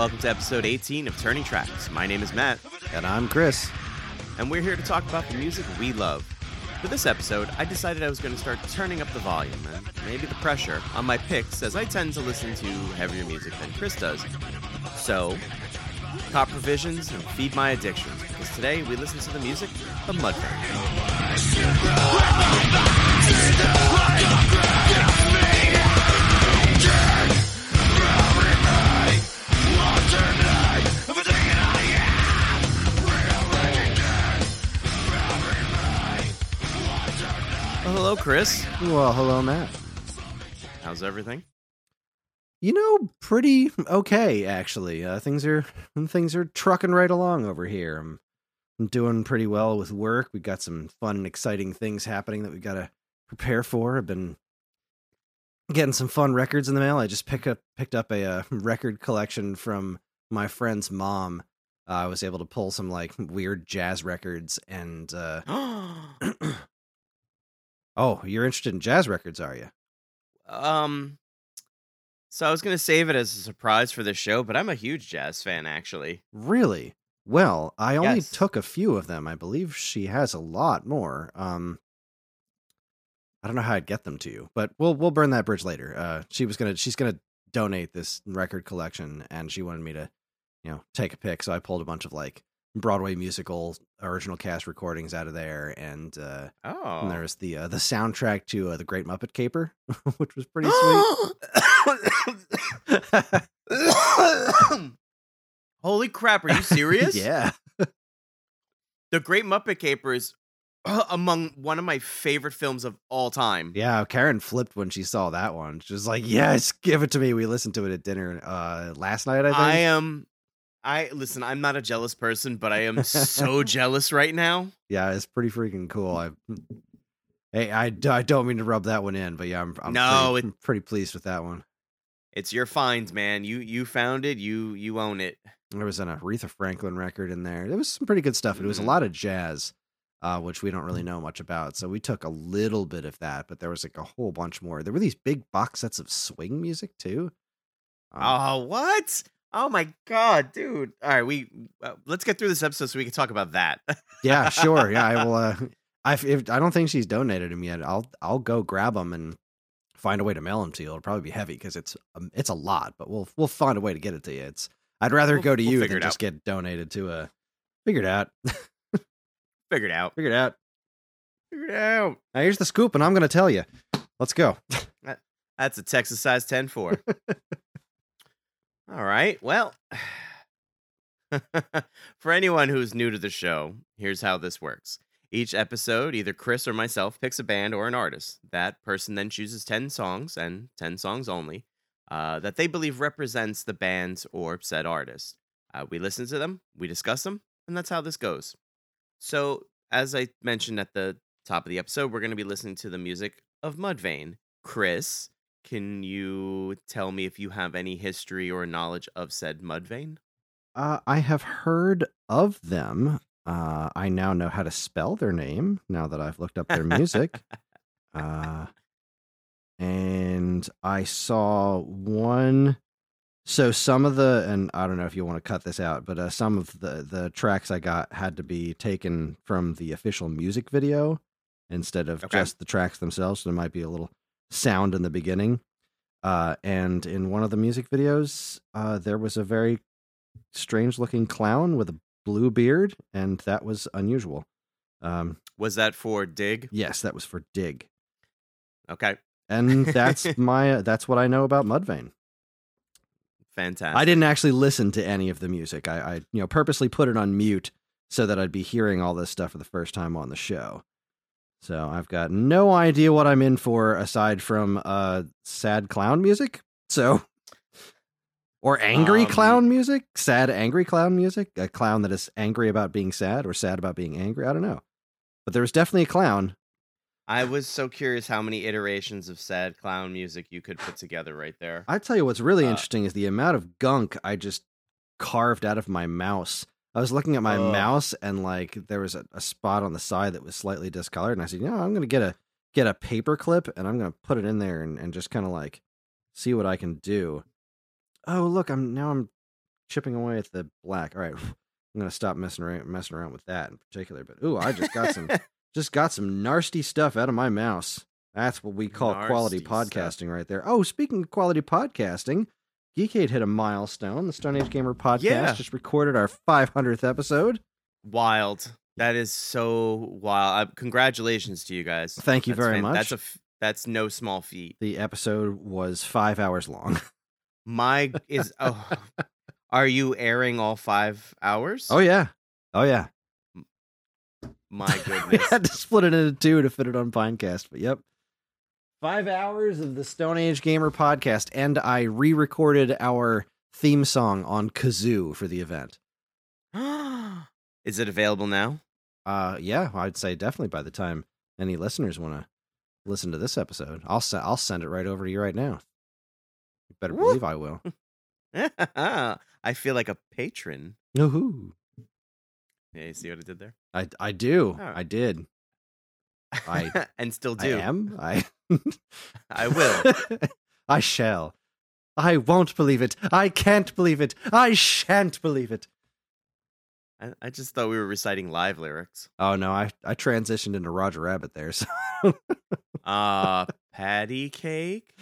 welcome to episode 18 of Turning Tracks. My name is Matt, And I'm Kris. and we're here to talk about the music we love. For this episode, I decided I was going to start turning up the volume and maybe the pressure on my picks as I tend to listen to heavier music than Kris does. So, cop provisions and feed my addictions because today we listen to the music of Mudvayne. Hello, Kris. Well, hello, Matt. How's everything? You know, pretty okay actually. Uh, things are things are trucking right along over here. I'm, I'm doing pretty well with work. We've got some fun and exciting things happening that we've got to prepare for. I've been getting some fun records in the mail. I just picked up picked up a, uh record collection from my friend's mom. Uh, I was able to pull some like weird jazz records and uh oh, you're interested in jazz records, are you? Um, so I was gonna save it as a surprise for this show, but I'm a huge jazz fan, actually. Really? Well, I only Yes. took a few of them. I believe she has a lot more. Um I don't know how I'd get them to you, but we'll we'll burn that bridge later. Uh she was to she's going to donate this record collection and she wanted me to, you know, take a pick, so I pulled a bunch of like Broadway musical original cast recordings out of there and uh Oh, and there's the uh, the soundtrack to uh, the Great Muppet Caper, which was pretty sweet. Holy crap! Are you serious? yeah. The Great Muppet Caper is among one of my favorite films of all time. Yeah, Karen flipped when she saw that one. She was like, "Yes, give it to me." We listened to it at dinner uh last night, I think. I am. I listen. I'm not a jealous person, but I am so jealous right now. yeah, it's pretty freaking cool. I Hey, I, I don't mean to rub that one in, but yeah, I'm, I'm No, pretty, I'm pretty pleased with that one. It's your find, man. You you found it. You you own it. There was an Aretha Franklin record in there. There was some pretty good stuff. It was a Mhm. lot of jazz, uh, which we don't really know much about. So we took a little bit of that, but there was like a whole bunch more. There were these big box sets of swing music too. Um, Oh, what? Oh my god, dude! All right, we uh, let's get through this episode so we can talk about that. Yeah, sure. Yeah, I will. Uh, I if I don't think she's donated them yet. I'll I'll go grab them and find a way to mail them to you. It'll probably be heavy because it's um, it's a lot, but we'll we'll find a way to get it to you. It's I'd rather We'll- go to we'll you figure than just out. get donated to a. Figured out. Figured out. Figured out. Figured out. Now here's the scoop, and I'm going to tell you. Let's go. That's a Texas size 10 4. All right. Well, for anyone who's new to the show, here's how this works. Each episode, either Kris or myself picks a band or an artist. That person then chooses 10 songs and 10 songs only uh, that they believe represents the band or said artist. Uh, we listen to them, we discuss them, and that's how this goes. So, as I mentioned at the top of the episode, we're going to be listening to the music of Mudvayne. Kris, can you tell me if you have any history or knowledge of said Mudvayne? Uh, I have heard of them. Uh, I now know how to spell their name now that I've looked up their music. uh, and I saw one. So some of the, and I don't know if you want to cut this out, but uh, some of the the tracks I got had to be taken from the official music video instead of Okay. just the tracks themselves. So there might be a little sound in the beginning. Uh, and in one of the music videos, uh, there was a very strange looking clown with a blue beard, and that was unusual. Um, Was that for Dig? yes, that was for Dig, Okay. and that's my that's what I know about Mudvayne. Fantastic. I didn't actually listen to any of the music. I, I you know purposely put it on mute so that I'd be hearing all this stuff for the first time on the show. So I've got no idea what I'm in for aside from uh sad clown music. So or angry Um, clown music, sad angry clown music, a clown that is angry about being sad or sad about being angry. I don't know. But there was definitely a clown. I was so curious how many iterations of sad clown music you could put together right there. I tell you what's really Uh, interesting is the amount of gunk I just carved out of my mouse. I was looking at my Ugh. mouse and like there was a, a spot on the side that was slightly discolored, and I said, you know, I'm gonna get a get a paper clip and I'm gonna put it in there and, and just kind of like see what I can do. Oh look, I'm now I'm chipping away at the black. All right, I'm gonna stop messing around messing around with that in particular. But ooh, I just got some just got some nasty stuff out of my mouse. That's what we call quality Narsty stuff. podcasting right there. Oh, speaking of quality podcasting, Geekade hit a milestone. The Stone Age Gamer podcast Yeah. just recorded our 500th episode. Wild. That is so wild. Uh, congratulations to you guys. Thank you That's very fan- much. That's a f- that's no small feat. The episode was five hours long. My is oh, are you airing all five hours? oh yeah, oh yeah. my we goodness. had to split it into two to fit it on Pinecast, but yep. Five hours of the Stone Age Gamer podcast, and I re-recorded our theme song on kazoo for the event. is it available now? Uh, yeah, I'd say definitely by the time any listeners want to listen to this episode, I'll se- I'll send it right over to you right now. You better Woo. believe I will. I feel like a patron. Woohoo! Yeah, you see what I did there? I I do. Right. I did. I- and still do. I am. I I will. I shall. I won't believe it. I can't believe it. I shan't believe it. I, I just thought we were reciting live lyrics. Oh no, I I transitioned into Roger Rabbit there. So Uh, patty cake.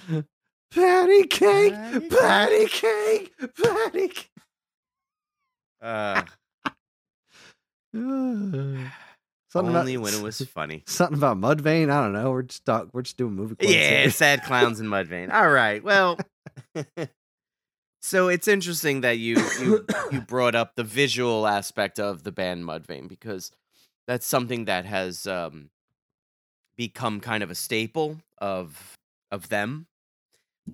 patty cake, Patty patty cake, patty. Cake. Uh, something only about, when it was funny. something about Mudvayne. I don't know. We're just talk, we're just doing movie. quotes Yeah, here. sad clowns in Mudvayne. All right. Well, so it's interesting that you you you brought up the visual aspect of the band Mudvayne because that's something that has um, become kind of a staple of of them.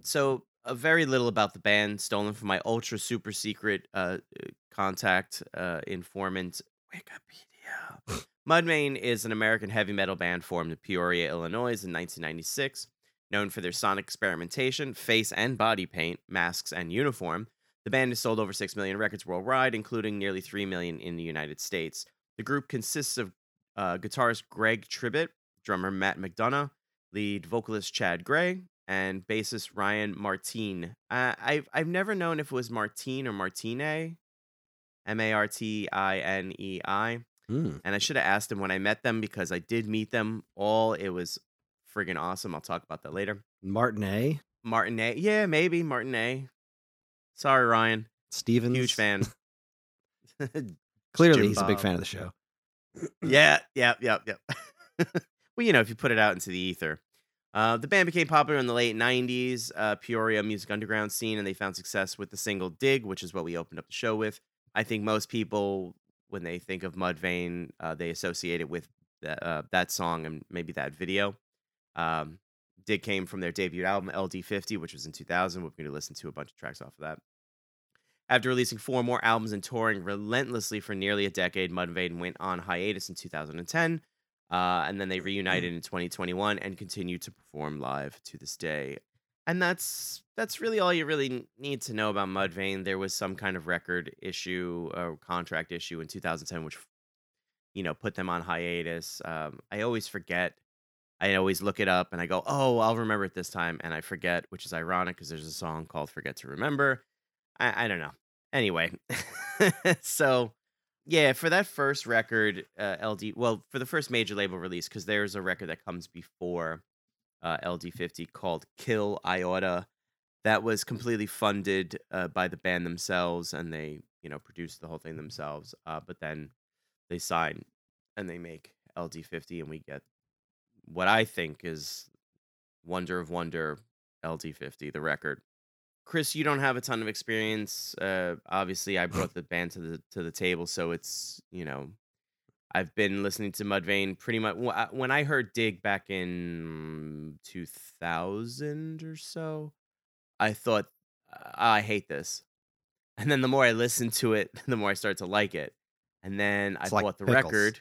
So, uh, very little about the band, stolen from my ultra super secret uh, uh, contact uh, informant Wikipedia. Mudvayne is an American heavy metal band formed in Peoria, Illinois in 1996. Known for their sonic experimentation, face and body paint, masks, and uniform, the band has sold over 6 million records worldwide, including nearly 3 million in the United States. The group consists of uh, guitarist Greg Tribbett, drummer Matt McDonough, lead vocalist Chad Gray, and bassist Ryan Martine. Uh, I've, I've never known if it was Martine or Martine, M A R T I N E I Mm. and I should have asked him when I met them because I did meet them all. It was friggin' awesome. I'll talk about that later. Martin A. Martin A. Yeah, maybe Martin A. Sorry, Ryan. Stevens. Huge fan. Clearly, Jim he's a big fan of the show. yeah, yeah, yeah, yeah. well, you know, if you put it out into the ether. Uh, the band became popular in the late 90s, uh, Peoria music underground scene, and they found success with the single Dig, which is what we opened up the show with. I think most people, when they think of Mudvayne, uh, they associate it with that, uh, that song and maybe that video. Um, Dig came from their debut album, LD50, which was in 2000. We're going to listen to a bunch of tracks off of that. After releasing four more albums and touring relentlessly for nearly a decade, Mudvayne went on hiatus in 2010, uh, and then they reunited in 2021 and continue to perform live to this day. And that's that's really all you really need to know about Mudvayne. There was some kind of record issue or contract issue in 2010, which you know put them on hiatus. Um, I always forget. I always look it up and I go, "Oh, I'll remember it this time," and I forget, which is ironic because there's a song called "Forget to Remember." I, I don't know. Anyway, so yeah, for that first record, uh, LD, well, for the first major label release, because there's a record that comes before uh, LD50 called Kill Iota. That was completely funded uh, by the band themselves, and they, you know, produced the whole thing themselves. Uh, but then they sign and they make LD50, and we get what I think is Wonder of Wonder LD50, the record. Kris, you don't have a ton of experience. Uh, obviously, I brought the band to the to the table, so it's you know, I've been listening to Mudvayne pretty much. When I heard Dig back in two thousand or so, I thought "Uh, I hate this, and then the more I listened to it, the more I started to like it, and then I like bought the pickles. record.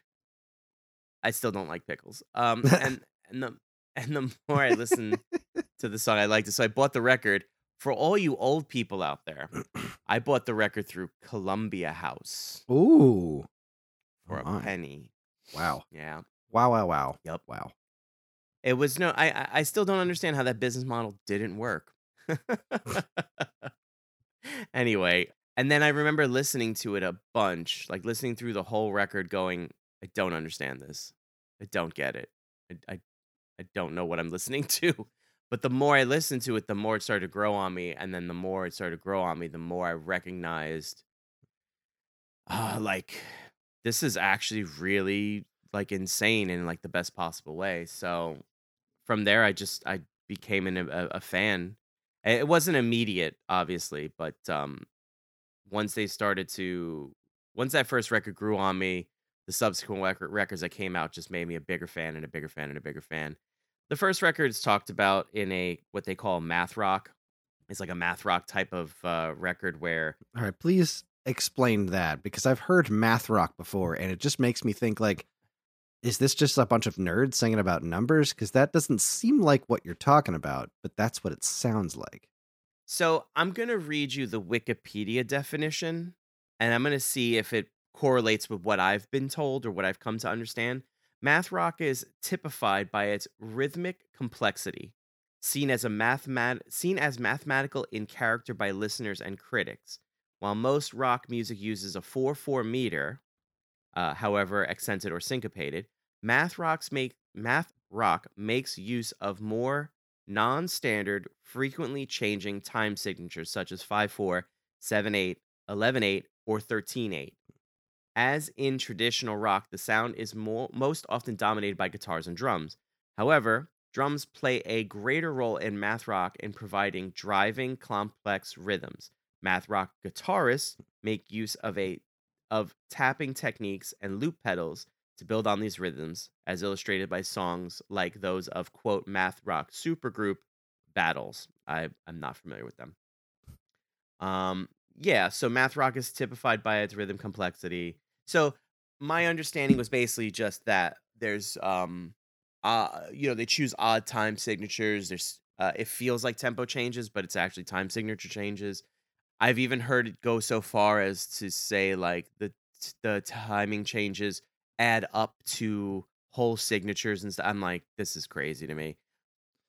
I still don't like pickles. Um, and and the and the more I listened to the song, I liked it. So I bought the record. For all you old people out there, I bought the record through Columbia House Ooh. For Oh a penny. Wow. Yeah, Wow. Wow. Wow. Yep. Wow. it was no. I I- still don't understand how that business model didn't work. anyway, And then I remember listening to it a bunch, like listening through the whole record, going, I don't understand this. I don't get it. I, I, I don't know what I'm listening to. But the more I listened to it, the more it started to grow on me. And then the more it started to grow on me, the more I recognized, uh, like, this is actually really like insane in like the best possible way. So from there, I just I became an, a, a fan. It wasn't immediate, obviously, but um, once they started to, once that first record grew on me, the subsequent record, records that came out just made me a bigger fan and a bigger fan and a bigger fan. The first record is talked about in a what they call math rock. It's like a math rock type of uh, record where. All right, please explain that because I've heard math rock before, and it just makes me think like is this just a bunch of nerds singing about numbers? Because that doesn't seem like what you're talking about, but that's what it sounds like. So I'm going to read you the Wikipedia definition, and I'm going to see if it correlates with what I've been told or what I've come to understand. Math rock is typified by its rhythmic complexity, seen as a mathemat- seen as mathematical in character by listeners and critics. While most rock music uses a 4/4 meter, uh, however accented or syncopated, math rocks make math rock makes use of more non-standard, frequently changing time signatures such as 5/4, 7/8, 11/8, or 13/8. As in traditional rock, the sound is more, most often dominated by guitars and drums. However, drums play a greater role in math rock in providing driving complex rhythms. Math rock guitarists make use of a of tapping techniques and loop pedals to build on these rhythms, as illustrated by songs like those of quote math rock supergroup Battles. I I'm not familiar with them. Um, yeah, so math rock is typified by its rhythm complexity. So my understanding was basically just that there's um uh you know they choose odd time signatures. There's uh, it feels like tempo changes, but it's actually time signature changes. I've even heard it go so far as to say like the the timing changes add up to whole signatures and stuff. I'm like, this is crazy to me.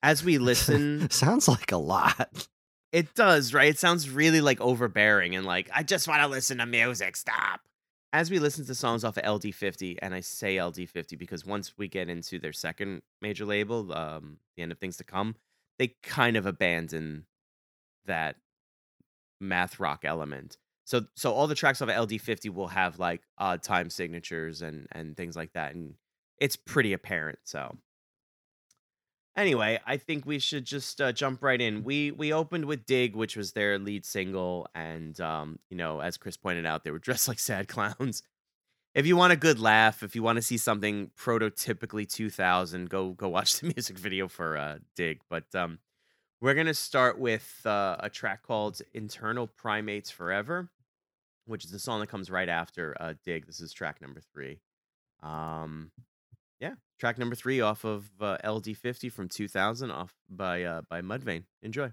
As we listen, sounds like a lot. It does, right? It sounds really like overbearing and like I just want to listen to music. Stop. As we listen to songs off of LD50, and I say LD50 because once we get into their second major label, um, the end of things to come, they kind of abandon that math rock element. So so all the tracks of LD50 will have like odd time signatures and and things like that and it's pretty apparent. So anyway, I think we should just uh, jump right in. We we opened with Dig, which was their lead single and um you know, as Kris pointed out, they were dressed like sad clowns. If you want a good laugh, if you want to see something prototypically 2000, go go watch the music video for uh Dig, but um we're going to start with uh, a track called Internal Primates Forever, which is the song that comes right after uh, Dig. This is track number three. Um, yeah, track number three off of uh, LD50 from 2000 off by, uh, by Mudvayne. Enjoy.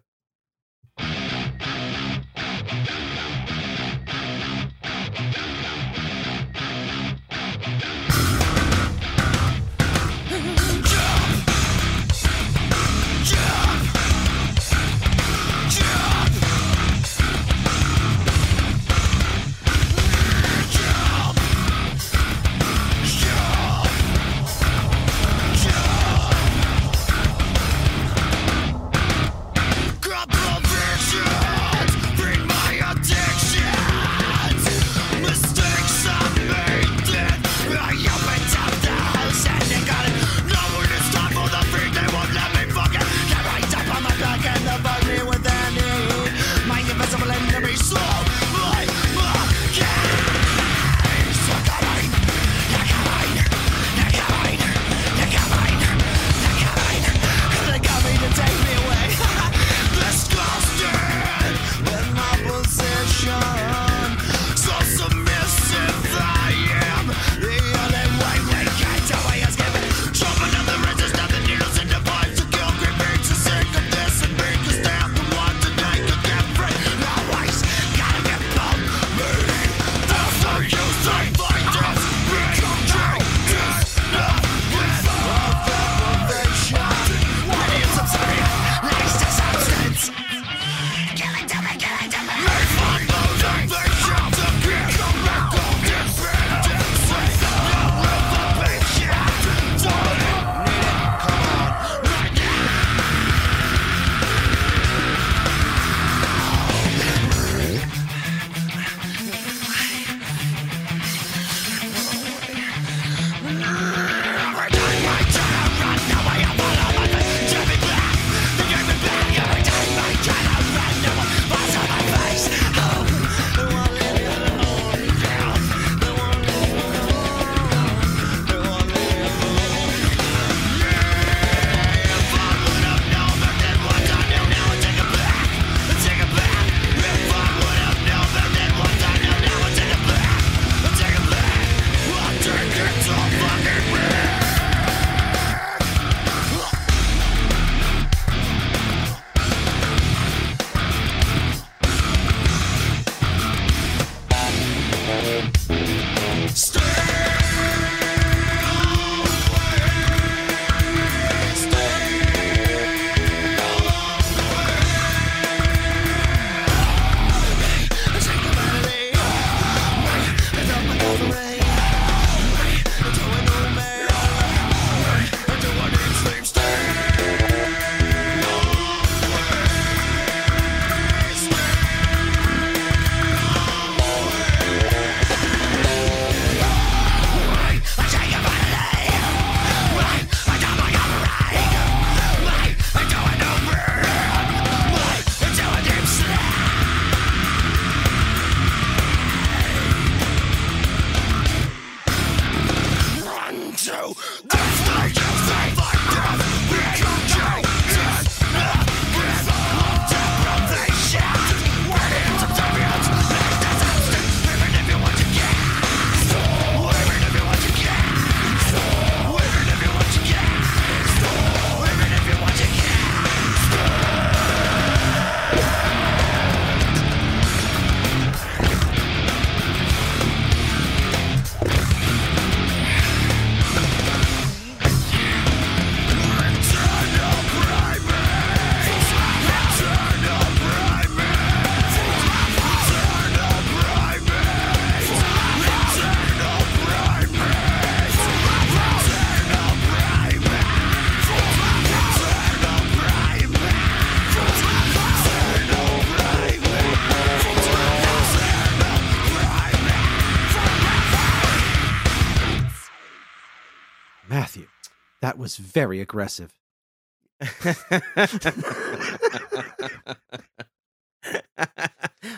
Was very aggressive.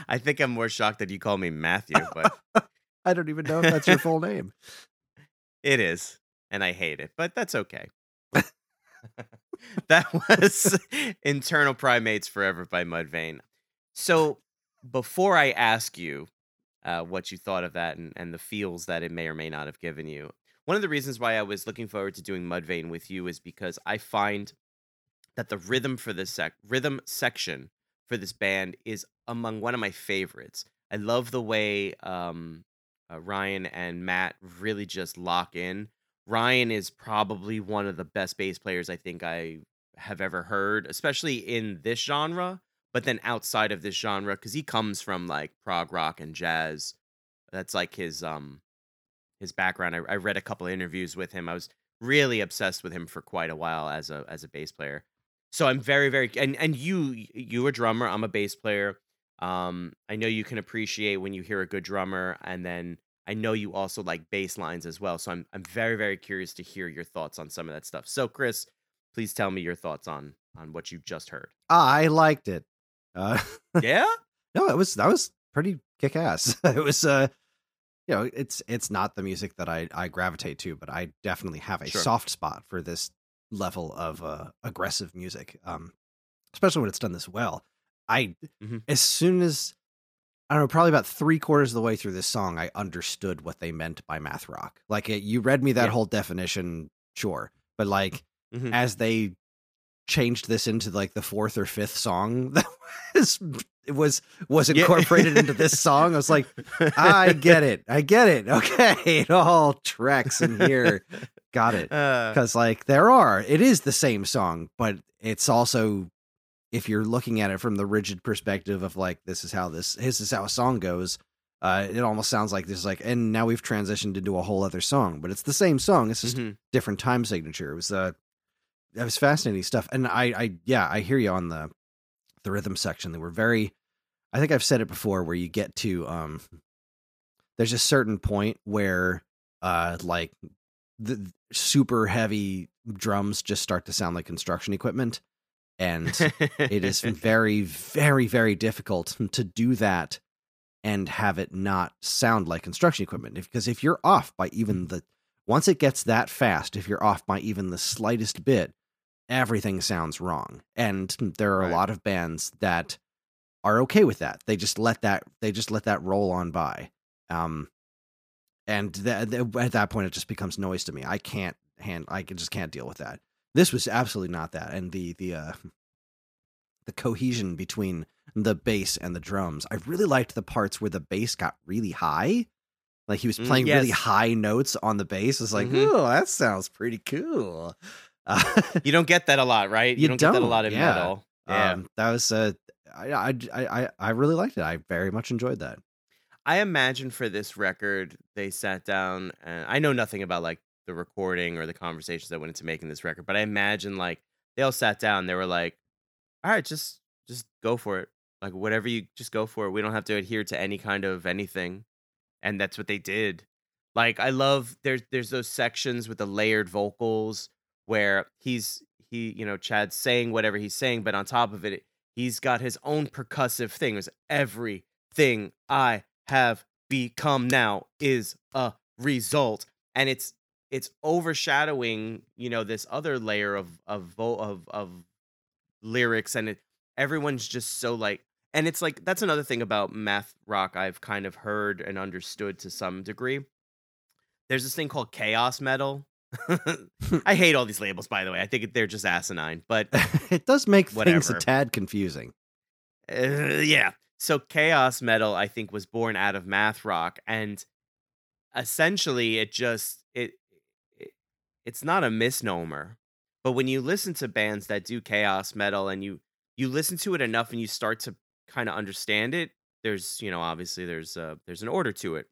I think I'm more shocked that you call me Matthew, but I don't even know if that's your full name. it is, and I hate it, but that's okay. that was Internal Primates Forever by Mudvayne. So before I ask you uh, what you thought of that and, and the feels that it may or may not have given you, one of the reasons why I was looking forward to doing Mudvayne with you is because I find that the rhythm for this sec rhythm section for this band is among one of my favorites. I love the way um, uh, Ryan and Matt really just lock in. Ryan is probably one of the best bass players I think I have ever heard, especially in this genre. But then outside of this genre, because he comes from like prog rock and jazz, that's like his um his background. I, I read a couple of interviews with him. I was really obsessed with him for quite a while as a as a bass player. So I'm very very and and you you a drummer. I'm a bass player. Um, I know you can appreciate when you hear a good drummer, and then I know you also like bass lines as well. So I'm I'm very very curious to hear your thoughts on some of that stuff. So Kris, please tell me your thoughts on on what you just heard. I liked it. Uh, Yeah. no, it was that was pretty kick ass. it was uh you know, it's it's not the music that I I gravitate to, but I definitely have a Sure. soft spot for this level of uh aggressive music. Um especially when it's done this well. I Mhm. as soon as I don't know, probably about three quarters of the way through this song, I understood what they meant by math rock. Like it, you read me that Yeah. whole definition, sure, but like Mhm. as they changed this into like the fourth or fifth song that was it was was Yeah. incorporated into this song. I was like, I get it, I get it. Okay, it all tracks in here. Got it. Uh, Because like there are, it is the same song, but it's also if you're looking at it from the rigid perspective of like this is how this this is how a song goes. Uh, it almost sounds like this is like, and now we've transitioned into a whole other song, but it's the same song. It's just mhm. different time signature. It was uh that was fascinating stuff. And I I yeah, I hear you on the the rhythm section. They were very I think I've said it before where you get to um there's a certain point where uh like the super heavy drums just start to sound like construction equipment and it is very very very difficult to do that and have it not sound like construction equipment because if you're off by even the once it gets that fast if you're off by even the slightest bit everything sounds wrong and there are Right. a lot of bands that are okay with that. They just let that they just let that roll on by um and th- th- at that point it just becomes noise to me. I can't hand i just can't deal with that. This was absolutely not that and the the uh the cohesion between the bass and the drums i really liked the parts where the bass got really high. Like he was Mm, playing really high notes on the bass. It's like Mhm. oh that sounds pretty cool uh, you don't get that a lot, right? You don't, get that a lot in yeah. metal. Yeah. um, that was uh I, I i i really liked it i very much enjoyed that I imagine for this record, they sat down and I know nothing about like the recording or the conversations that went into making this record, but I imagine like they all sat down, they were like, All right, just just go for it. Like whatever you just go for it. We don't have to adhere to any kind of anything. And that's what they did. Like I love there's there's those sections with the layered vocals where he's he, you know, Chad's saying whatever he's saying, but on top of it, he's got his own percussive thing. It's everything I have become now is a result and it's it's overshadowing you know this other layer of of of of lyrics and it everyone's just so like and it's like that's another thing about math rock I've kind of heard and understood to some degree there's this thing called chaos metal I hate all these labels by the way I think they're just asinine but it does make things a tad confusing Uh, yeah. So chaos metal, I think, was born out of math rock, and essentially, it just it, it it's not a misnomer. But when you listen to bands that do chaos metal, and you you listen to it enough, and you start to kind of understand it, there's you know obviously there's uh there's an order to it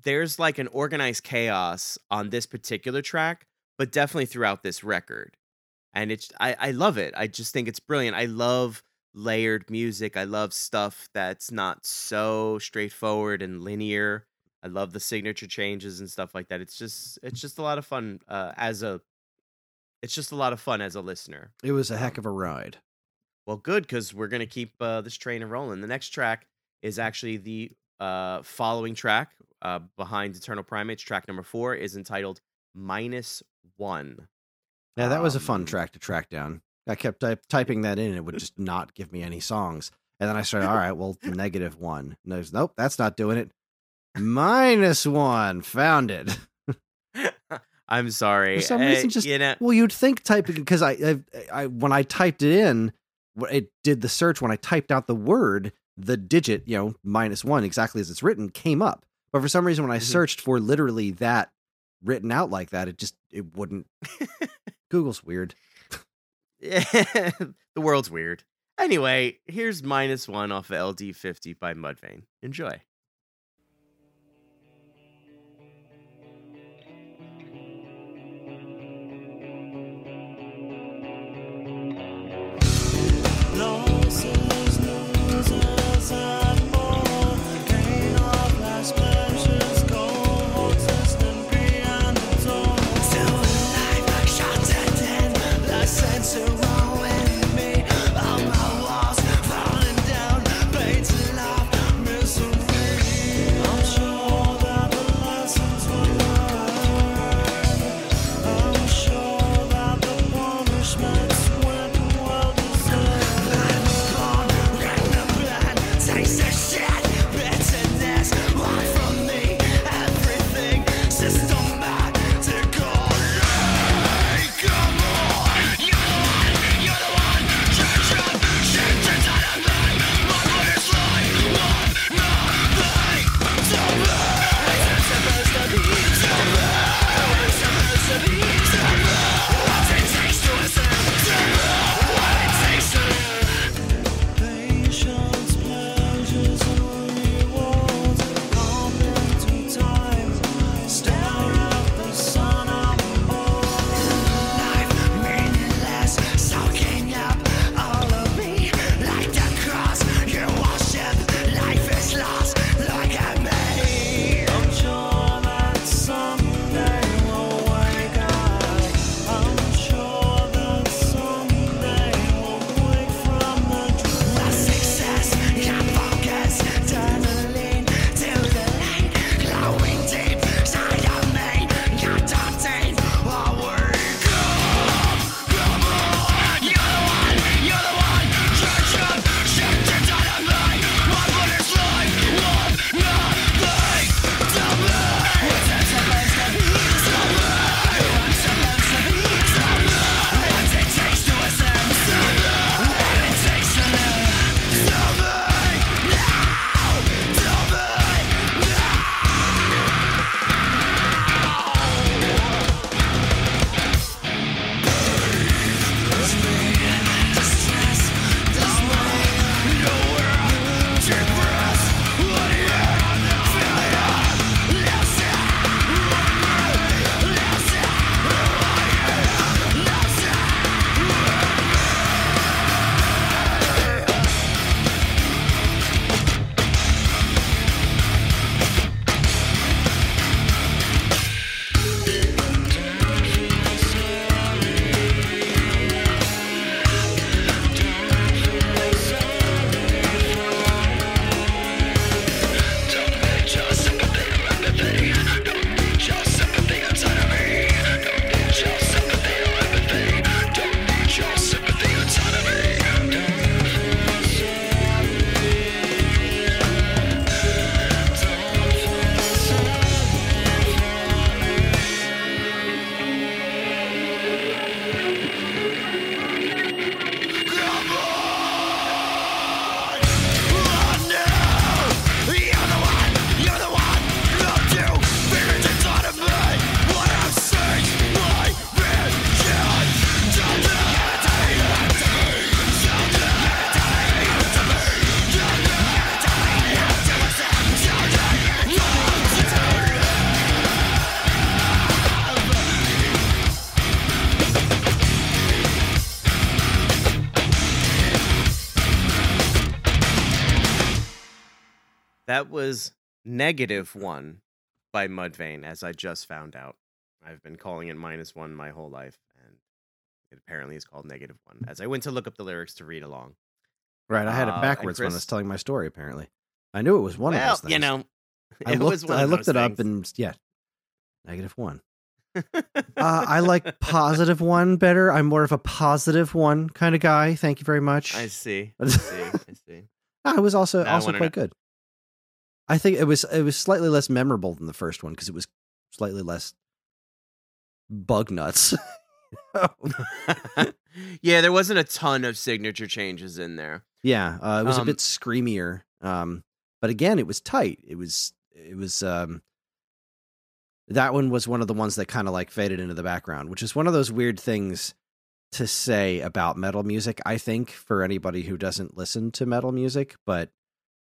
there's like an organized chaos on this particular track, but definitely throughout this record. And it's I, I love it. I just think it's brilliant. I love layered music. I love stuff that's not so straightforward and linear. I love the signature changes and stuff like that. It's just it's just a lot of fun uh, as a it's just a lot of fun as a listener. It was a heck um of a ride. Well, good because we're gonna keep uh, this train rolling. The next track is actually the uh, following track uh, behind Eternal Primates. Track number four is entitled Minus One. Yeah, that was a fun um track to track down. I kept ty- typing that in, it would just not give me any songs. And then I started, all right, well, negative one. And was, nope, that's not doing it. Minus one, found it. I'm sorry. For some reason, eh, just uh, you know, well, you'd think typing because I, I, I, when I typed it in, it did the search. When I typed out the word, the digit, you know, minus one, exactly as it's written, came up. But for some reason, when I mm-hmm. searched for literally that written out like that, it just it wouldn't. Google's weird. yeah, the world's weird. Anyway, here's minus one off of LD50 by Mudvayne. Enjoy. negative one by Mudvayne, as I just found out. I've been calling it minus one my whole life, and it apparently is called negative one. As I went to look up the lyrics to read along. Right, I had it uh, backwards uh, Kris, when I was telling my story. Apparently, I knew it was one well, of those things. You know, I looked, I looked it things. up, and yeah, negative one. uh, I like positive one better. I'm more of a positive one kind of guy. Thank you very much. I see. I see. I see. I was also also quite know. good. I think it was it was slightly less memorable than the first one because it was slightly less bug nuts. yeah, there wasn't a ton of signature changes in there. yeah, uh, it was a Um, bit screamier. Um, but again, it was tight. It was it was um, that one was one of the ones that kind of like faded into the background, which is one of those weird things to say about metal music. I think for anybody who doesn't listen to metal music, but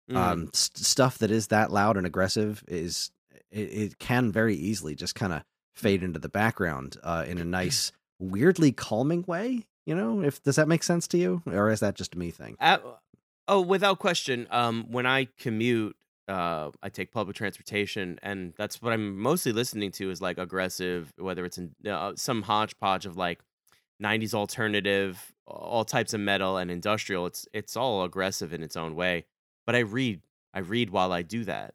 Mhm. um, st- stuff that is that loud and aggressive is it, it can very easily just kind of fade into the background uh, in a nice, weirdly calming way. You know, if does that make sense to you, or is that just a me thing? Uh, oh, without question. Um, when I commute, uh, I take public transportation, and that's what I'm mostly listening to is like aggressive, whether it's in uh, some hodgepodge of like '90s alternative, all types of metal and industrial. It's it's all aggressive in its own way. But I read, I read while I do that,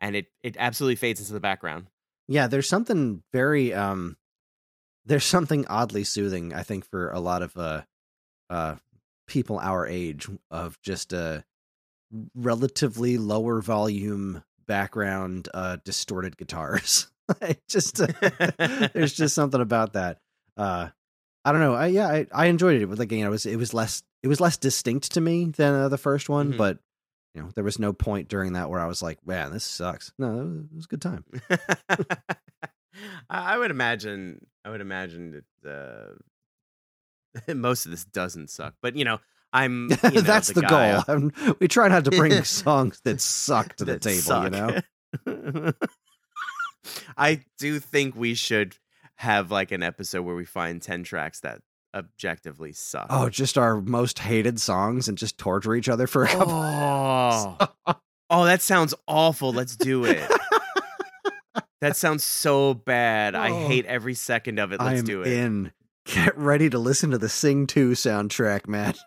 and it it absolutely fades into the background. Yeah, there's something very um, there's something oddly soothing. I think for a lot of uh, uh, people our age of just a relatively lower volume background, uh, distorted guitars. It just there's just something about that. Uh, I don't know. I yeah, I, I enjoyed it. It like you know, it was it was less it was less distinct to me than uh, the first one, Mhm. but you know, there was no point during that where I was like, man, this sucks. No, it was, it was a good time. I would imagine. I would imagine that uh, most of this doesn't suck, but you know, I'm. You know, That's the, guy, goal. I'm- we try not to bring songs that suck to the table. You know. I do think we should have like an episode where we find ten tracks that objectively suck. oh, just our most hated songs and just torture each other for a couple. oh, oh, that sounds awful. Let's do it. That sounds so bad. I Oh. hate every second of it. Let's I'm do it. in. Get ready to listen to the Sing 2 soundtrack, Matt.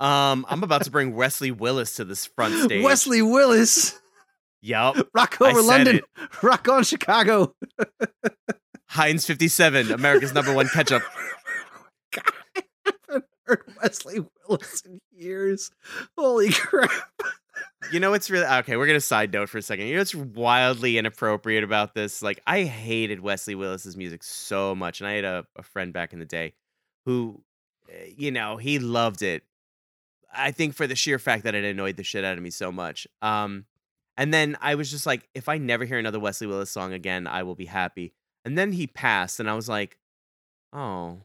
Um, I'm about to bring Wesley Willis to this front stage. Wesley Willis. Yup. Rock over London. Rock on Chicago. Heinz 57, America's number one ketchup. Heard Wesley Willis in years. Holy crap. You know what's really okay? We're gonna side note for a second. You know what's wildly inappropriate about this? Like, I hated Wesley Willis's music so much, and I had a, a friend back in the day who, eh, you know, he loved it. I think for the sheer fact that it annoyed the shit out of me so much. Um, and then I was just like, if I never hear another Wesley Willis song again, I will be happy. And then he passed, and I was like, oh,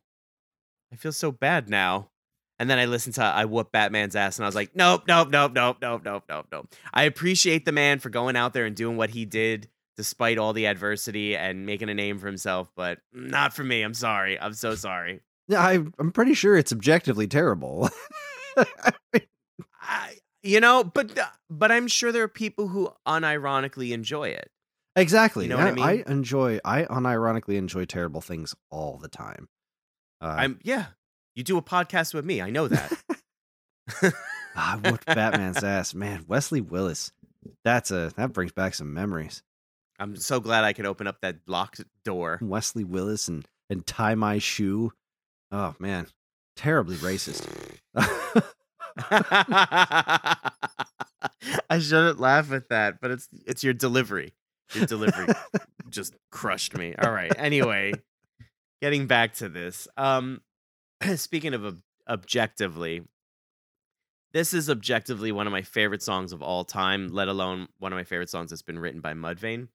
I feel so bad now. And then I listened to I Whoop Batman's ass, and I was like, nope, nope, nope, nope, nope, nope, nope, nope. I appreciate the man for going out there and doing what he did despite all the adversity and making a name for himself, but not for me. I'm sorry. I'm so sorry. Yeah, I, I'm pretty sure it's objectively terrible. I, you know, but uh, but I'm sure there are people who unironically enjoy it. exactly. You know what I mean? I enjoy, I unironically enjoy terrible things all the time. Uh, I'm yeah. You do a podcast with me. I know that. I whooped Batman's ass. Man, Wesley Willis. That's a that brings back some memories. I'm so glad I could open up that locked door. Wesley Willis and and tie my shoe. Oh man, terribly racist. I shouldn't laugh at that, but it's it's your delivery. Your delivery just crushed me. All right. Anyway, getting back to this. Um speaking of ob- objectively, this is objectively one of my favorite songs of all time, let alone one of my favorite songs that's been written by Mudvayne.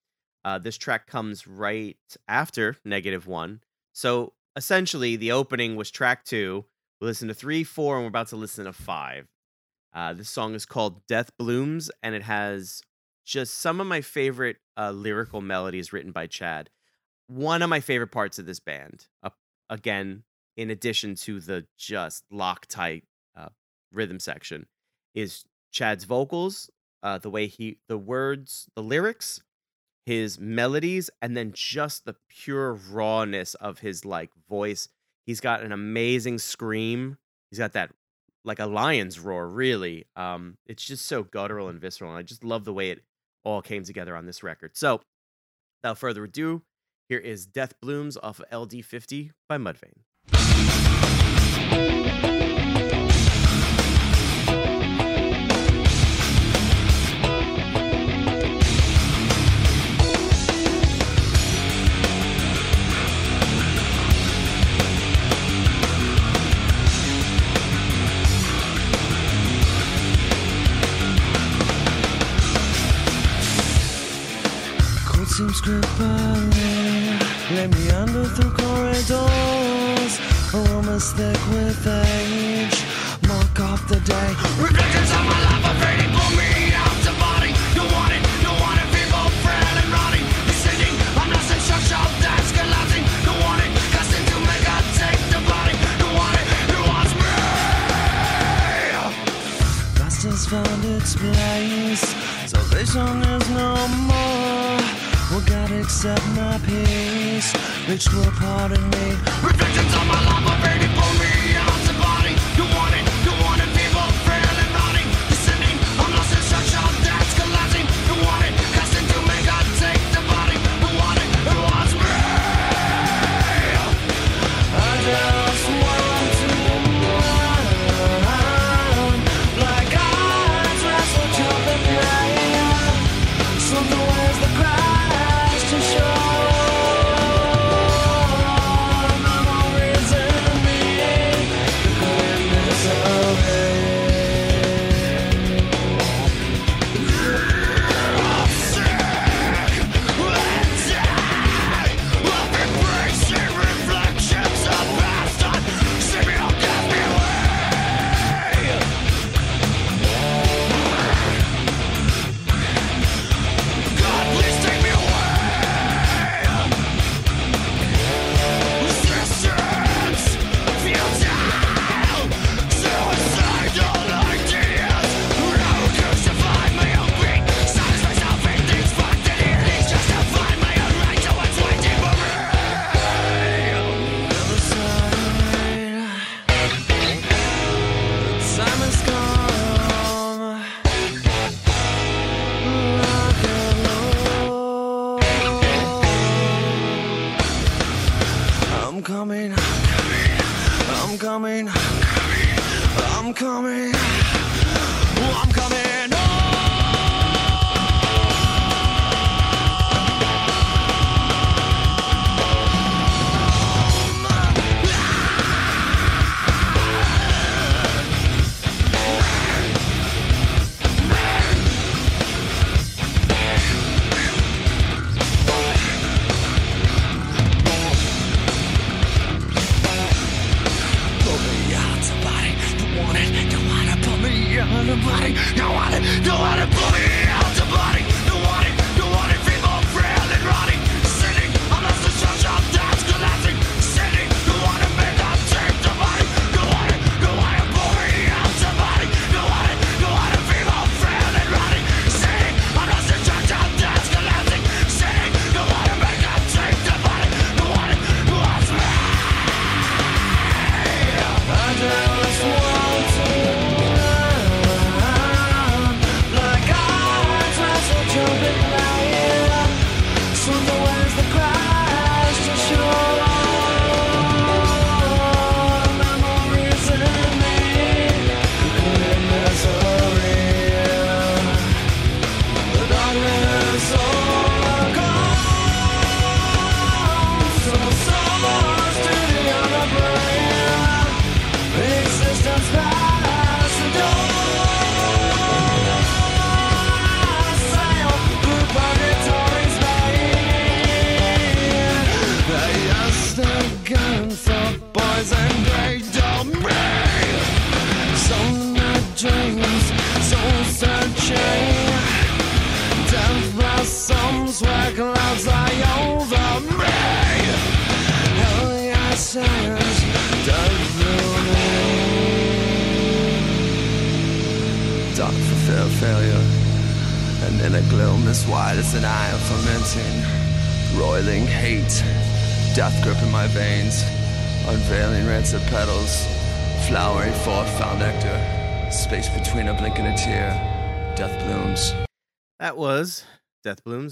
Uh, this track comes right after Negative One. So essentially, the opening was track two. We listened to three, four, and we're about to listen to five. Uh, this song is called Death Blooms, and it has just some of my favorite uh, lyrical melodies written by Chad. One of my favorite parts of this band, again, in addition to the just lock uh, rhythm section, is Chad's vocals, uh, the way he, the words, the lyrics, his melodies, and then just the pure rawness of his like voice. He's got an amazing scream. He's got that like a lion's roar, really. Um, it's just so guttural and visceral, and I just love the way it all came together on this record. So, without further ado, here is Death Blooms off of LD50 by Mudvayne. with a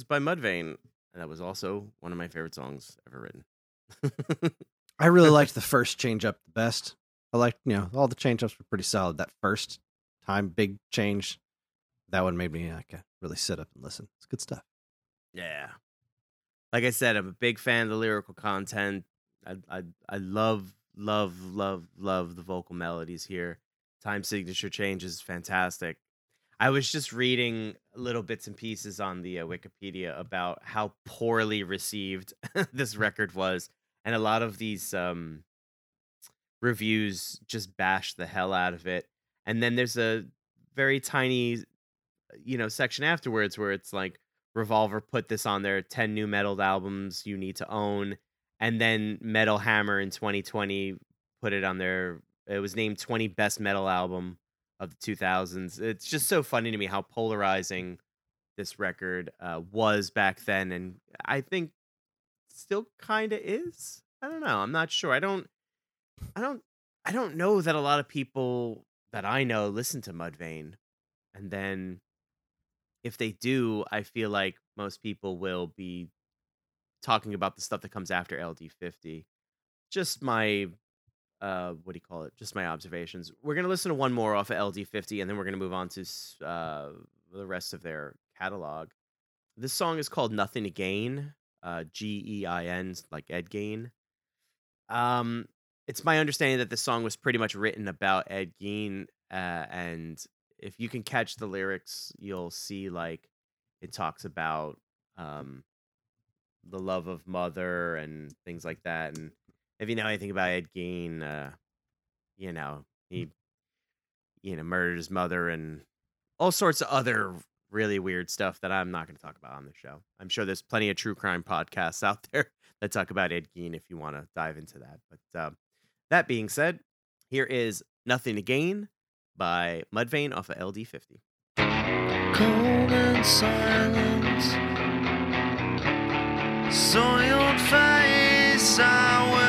by Mudvayne. And that was also one of my favorite songs ever written. I really liked the first change up the best. I liked, you know, all the change ups were pretty solid. That first time, big change, that one made me like uh, really sit up and listen. It's good stuff. Yeah. Like I said, I'm a big fan of the lyrical content. I I I love love love love the vocal melodies here. Time signature change is fantastic. I was just reading little bits and pieces on the uh, Wikipedia about how poorly received this record was, and a lot of these um, reviews just bash the hell out of it. And then there's a very tiny, you know, section afterwards where it's like Revolver put this on their 10 nu metal albums you need to own. And then Metal Hammer in 2020 put it on their, it was named 20 best metal album of the 2000s. It's just so funny to me how polarizing this record uh, was back then. And I think still kind of is. I don't know. I'm not sure. I don't, I don't, I don't know that a lot of people that I know listen to Mudvayne. And then if they do, I feel like most people will be talking about the stuff that comes after LD50. Just my uh what do you call it? Just my observations. We're to listen to one more off of LD50 and then we're to move on to uh the rest of their catalog. This song is called Nothing to Gein, uh G E I N like Ed Gein. Um it's my understanding that this song was pretty much written about Ed Gein uh, and if you can catch the lyrics, you'll see like it talks about um the love of mother and things like that. And if you know anything about Ed Gein, uh, you know he you know murdered his mother and all sorts of other really weird stuff that I'm not going to talk about on the show. I'm sure there's plenty of true crime podcasts out there that talk about Ed Gein if you want to dive into that. But uh, that being said, here is "Nothing to Gein" by Mudvayne off of LD50. cold and silent. Soiled face, I will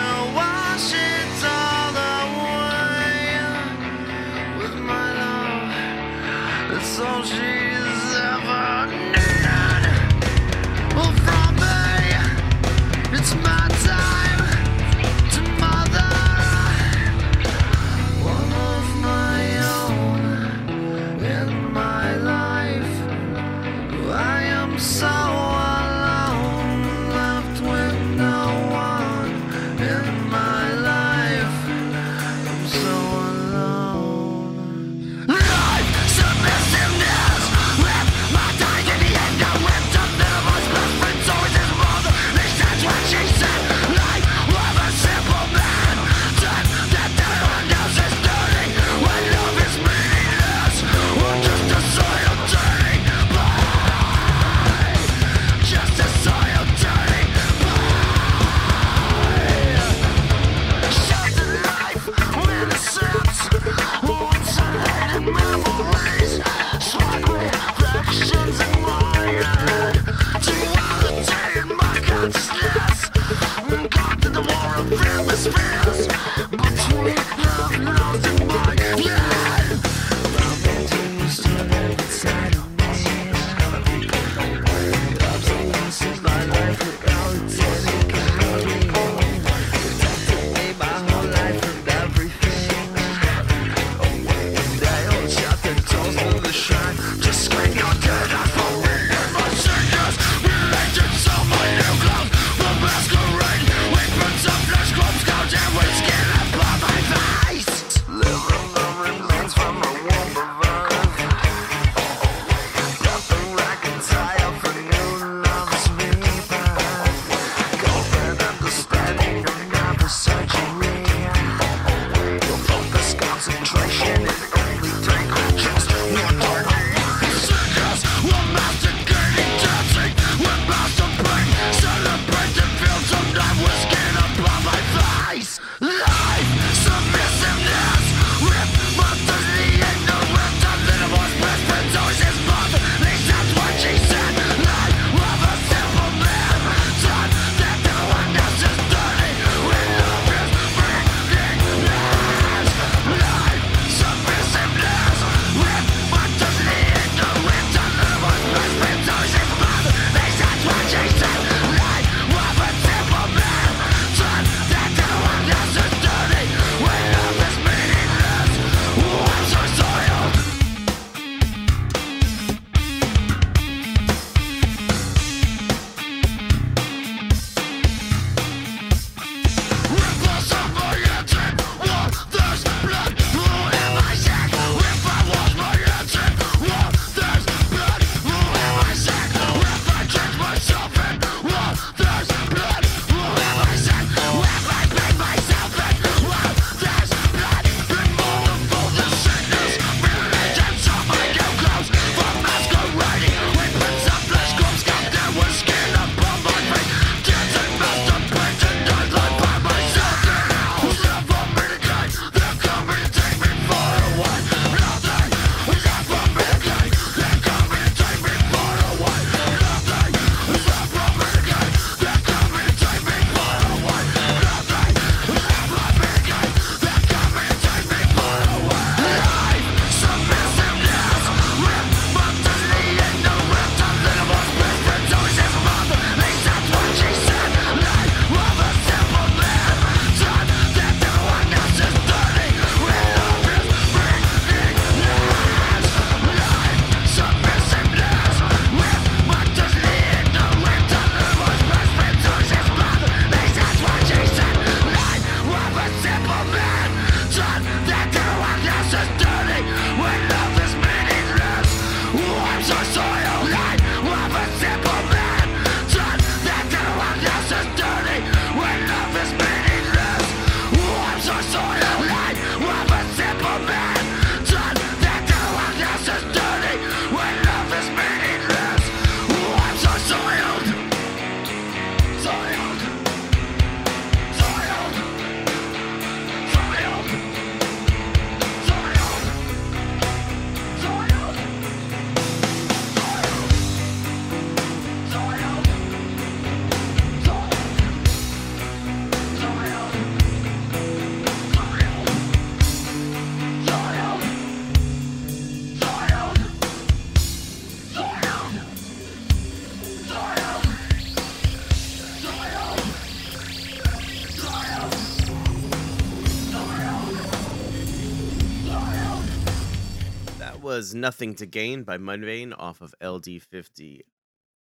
was Nothing to Gein by Mudvayne off of LD50.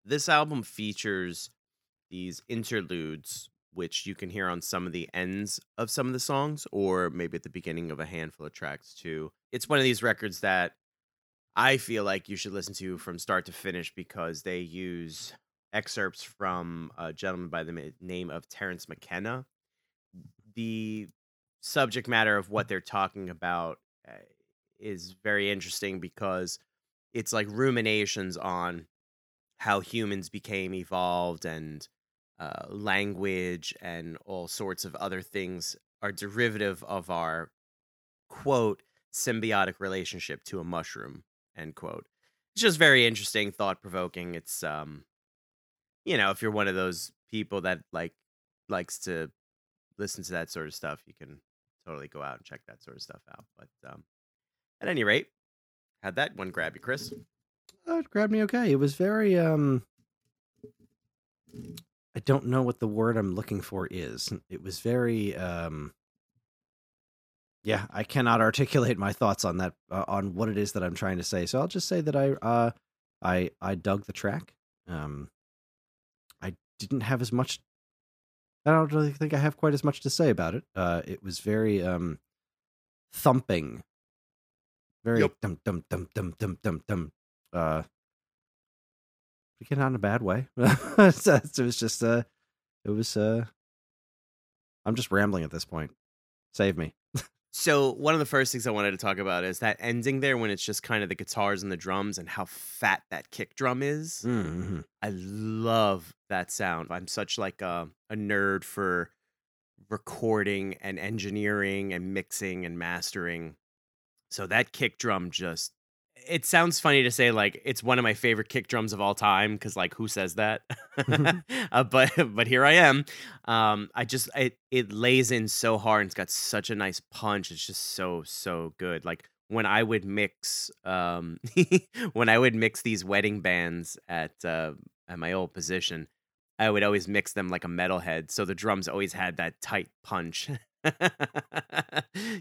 This album features these interludes, which you can hear on some of the ends of some of the songs, or maybe at the beginning of a handful of tracks too. It's one of these records that I feel like you should listen to from start to finish because they use excerpts from a gentleman by the name of Terence McKenna. The subject matter of what they're talking about is very interesting because it's like ruminations on how humans became evolved and uh, language and all sorts of other things are derivative of our quote symbiotic relationship to a mushroom end quote. It's just very interesting thought provoking it's um you know if you're one of those people that like likes to listen to that sort of stuff you can totally go out and check that sort of stuff out but um at any rate had that one grab you Kris Uh, it grabbed me okay. It was very um I don't know what the word I'm looking for is. It was very um yeah, I cannot articulate my thoughts on that uh, on what it is that I'm trying to say. So I'll just say that I uh I I dug the track. Um I didn't have as much I don't really think I have quite as much to say about it. Uh it was very um thumping. Very Yep. dum dum dum dum dum dum dum uh again not in a bad way it was just uh it was uh i'm just rambling at this point save me So one of the first things I wanted to talk about is that ending there when it's just kind of the guitars and the drums and how fat that kick drum is. mm-hmm. I love that sound. I'm such like a, a nerd for recording and engineering and mixing and mastering. So that kick drum just it sounds funny to say like it's one of my favorite kick drums of all time because like who says that? Uh, but but here i am. Um i just it it lays in so hard and it's got such a nice punch it's just so so good. Like when i would mix um when i would mix these wedding bands at uh at my old position i would always mix them like a metalhead so the drums always had that tight punch.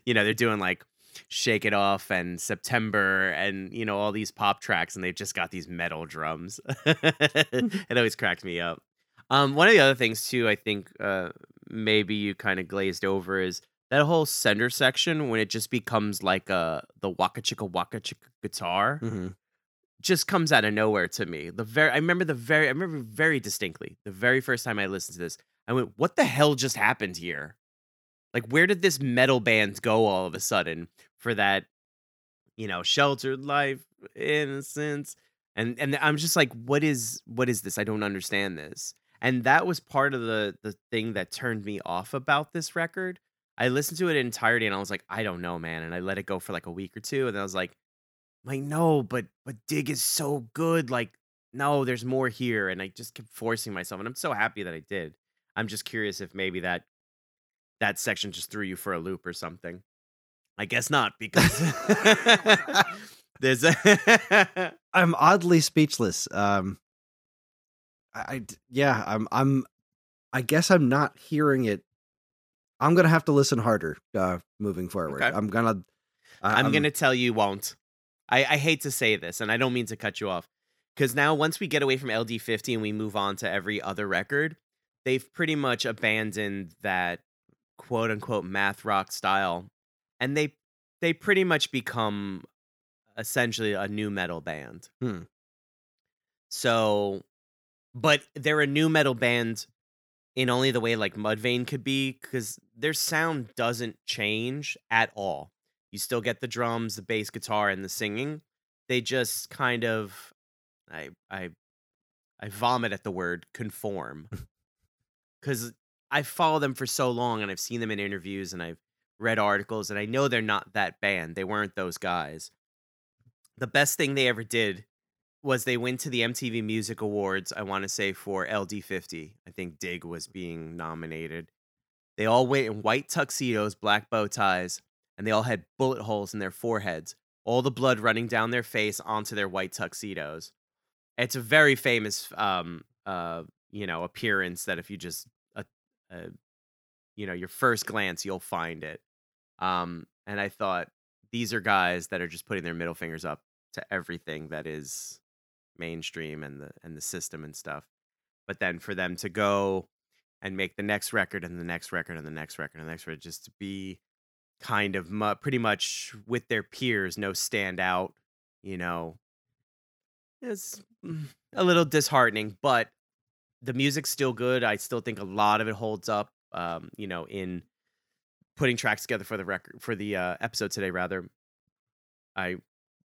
You know they're doing like shake it off and september and you know all these pop tracks and they've just got these metal drums it always cracks me up um one of the other things too i think uh maybe you kind of glazed over is that whole center section when it just becomes like a the waka chicka waka chicka guitar Mm-hmm. just comes out of nowhere to me. The very I remember the very I remember very distinctly the very first time I listened to this. I went, "What the hell just happened here? Like where did this metal band go all of a sudden for that you know, sheltered life, innocence?" And and I'm just like, "What is what is this? I don't understand this." And that was part of the the thing that turned me off about this record. I listened to it in entirety and I was like, "I don't know, man." And I let it go for like a week or two and I was like, like no but but dig is so good like no there's more here and i just kept forcing myself and i'm so happy that i did i'm just curious if maybe that that section just threw you for a loop or something i guess not because there's a i'm oddly speechless um I yeah i'm i'm i guess i'm not hearing it i'm gonna have to listen harder uh moving forward Okay. i'm gonna I- I'm, gonna tell you won't. I, I hate to say this, and I don't mean to cut you off, because now once we get away from LD50 and we move on to every other record, they've pretty much abandoned that quote unquote math rock style, and they they pretty much become essentially a nu metal band. Hmm. So, but they're a nu metal band in only the way like Mudvayne could be, because their sound doesn't change at all you still get the drums, the bass guitar, and the singing. They just kind of, I I I vomit at the word conform, because I follow them for so long, and I've seen them in interviews, and I've read articles, and I know they're not that band. They weren't those guys. The best thing they ever did was they went to the MTV Music Awards. I want to say for LD50. I think Dig was being nominated. They all went in white tuxedos, black bow ties, and they all had bullet holes in their foreheads, all the blood running down their face onto their white tuxedos. It's a very famous, um, uh, you know, appearance that if you just, uh, uh, you know, your first glance, you'll find it. Um, and I thought these are guys that are just putting their middle fingers up to everything that is mainstream and the and the system and stuff. But then for them to go and make the next record and the next record and the next record and the next record just to be kind of mu- pretty much with their peers, no standout, you know, it's mm, a little disheartening, but the music's still good. I still think a lot of it holds up. Um, you know, in putting tracks together for the record for the uh, episode today, rather, I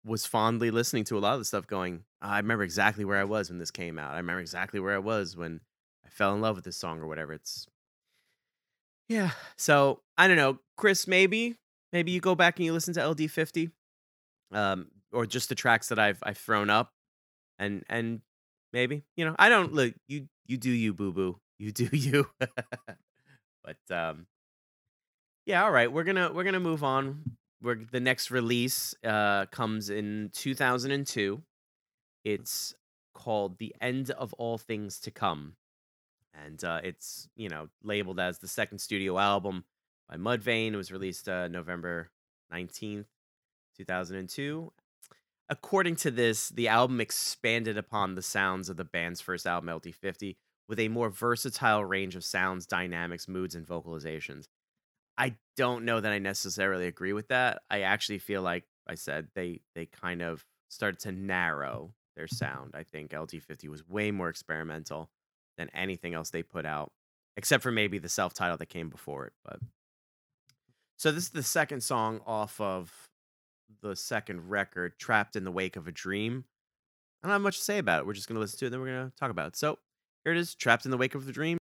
was fondly listening to a lot of the stuff. Going, I remember exactly where I was when this came out. I remember exactly where I was when I fell in love with this song or whatever. It's yeah. So I don't know, Kris. Maybe maybe you go back and you listen to LD fifty, um, or just the tracks that I've I've thrown up, and and maybe you know I don't look you you do you boo boo you do you, but um, yeah. All right, we're gonna we're gonna move on. We're the next release uh comes in two thousand and two. It's called "The End of All Things to Come." and uh, it's you know labeled as the second studio album by Mudvayne. It was released uh, November nineteenth, two thousand and two. According to this, the album expanded upon the sounds of the band's first album, LD50, with a more versatile range of sounds, dynamics, moods, and vocalizations. I don't know that I necessarily agree with that. I actually feel like I said they they kind of started to narrow their mm-hmm. sound. I think LD50 was way more experimental than anything else they put out, except for maybe the self title that came before it. But so this is the second song off of the second record, Trapped in the Wake of a Dream. I don't have much to say about it. We're just going to listen to it, and then we're going to talk about it. So here it is Trapped in the Wake of a Dream.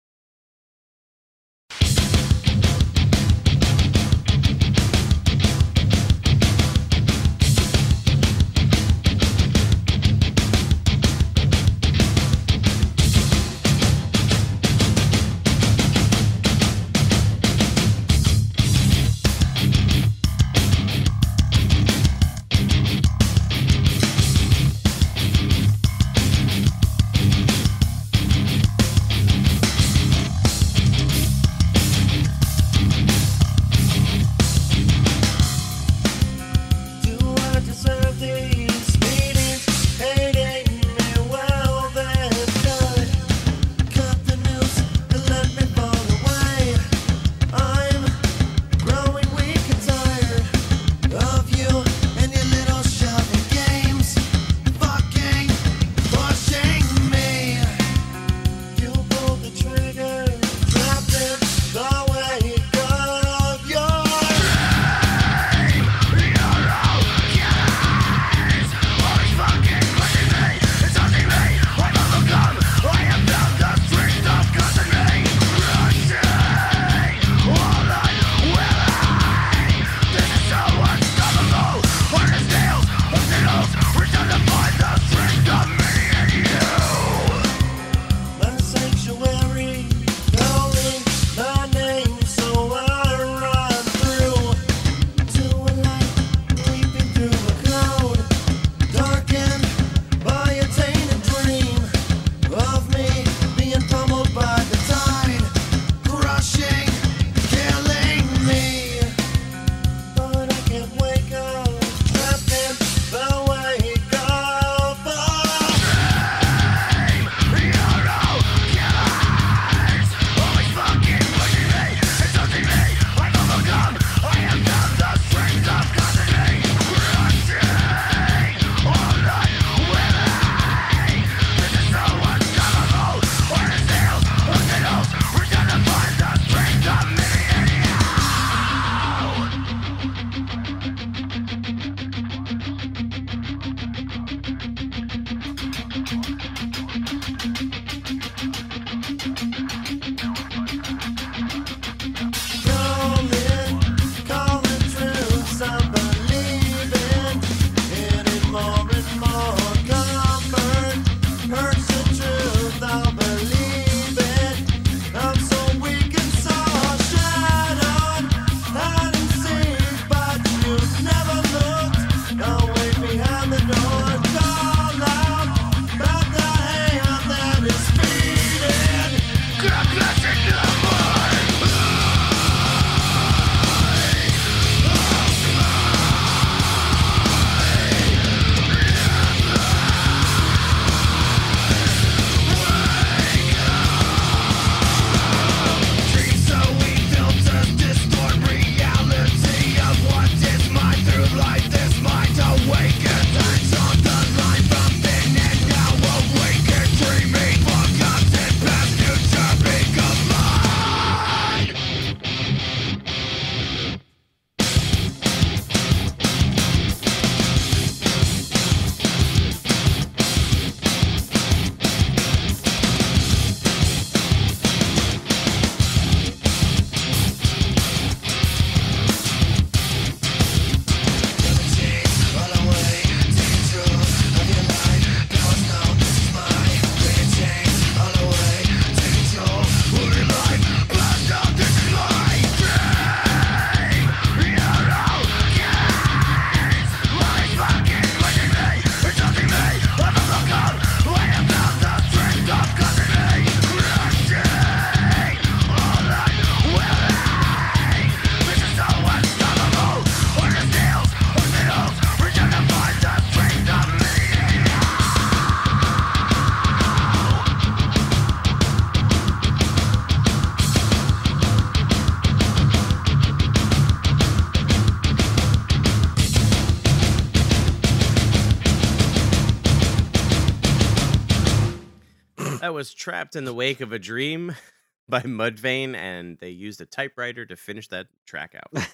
Trapped in the Wake of a Dream by Mudvayne, and they used a typewriter to finish that track out.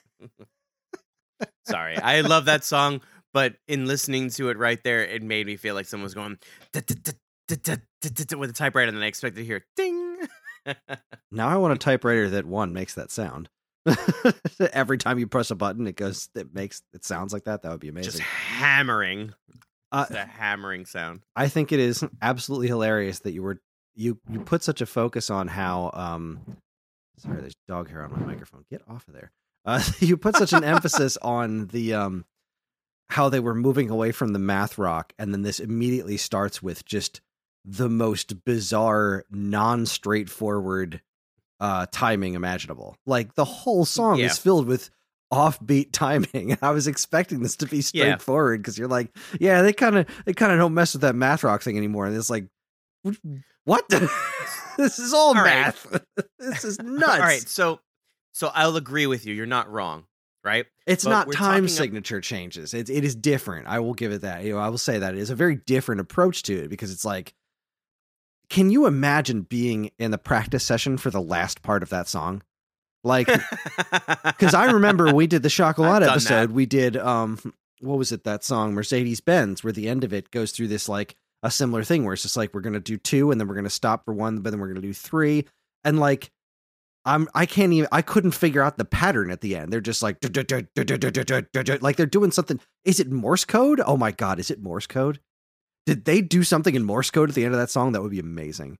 Sorry, I love that song, but in listening to it right there, it made me feel like someone was going with a typewriter, and then I expected to hear ding. Now I want a typewriter that one makes that sound. Every time you press a button, it goes. It makes it sounds like that. That would be amazing. Just hammering. Uh, It's a hammering sound. I think it is absolutely hilarious that you were you you put such a focus on how um sorry there's dog hair on my microphone. Get off of there. Uh you put such an emphasis on the um how they were moving away from the math rock and then this immediately starts with just the most bizarre non-straightforward uh timing imaginable. Like the whole song Yeah. is filled with offbeat timing. I was expecting this to be straightforward because you're like yeah they kind of they kind of don't mess with that math rock thing anymore and it's like what The? this is all, All right. math this is nuts All right, so so I'll agree with you. You're not wrong, right? it's but not time ab- signature changes it, it is different i will give it that you know i will say that it is a very different approach to it because it's like can you imagine being in the practice session for the last part of that song like because I remember we did the Chocolat done episode. that. We did um, what was it? That song Mercedes Benz, where the end of it goes through this like a similar thing, where it's just like we're gonna do two, and then we're gonna stop for one, but then we're gonna do three, and like I'm I can't even I couldn't figure out the pattern at the end. They're just like like they're doing something. Is it Morse code? Oh my god, is it Morse code? Did they do something in Morse code at the end of that song? That would be amazing.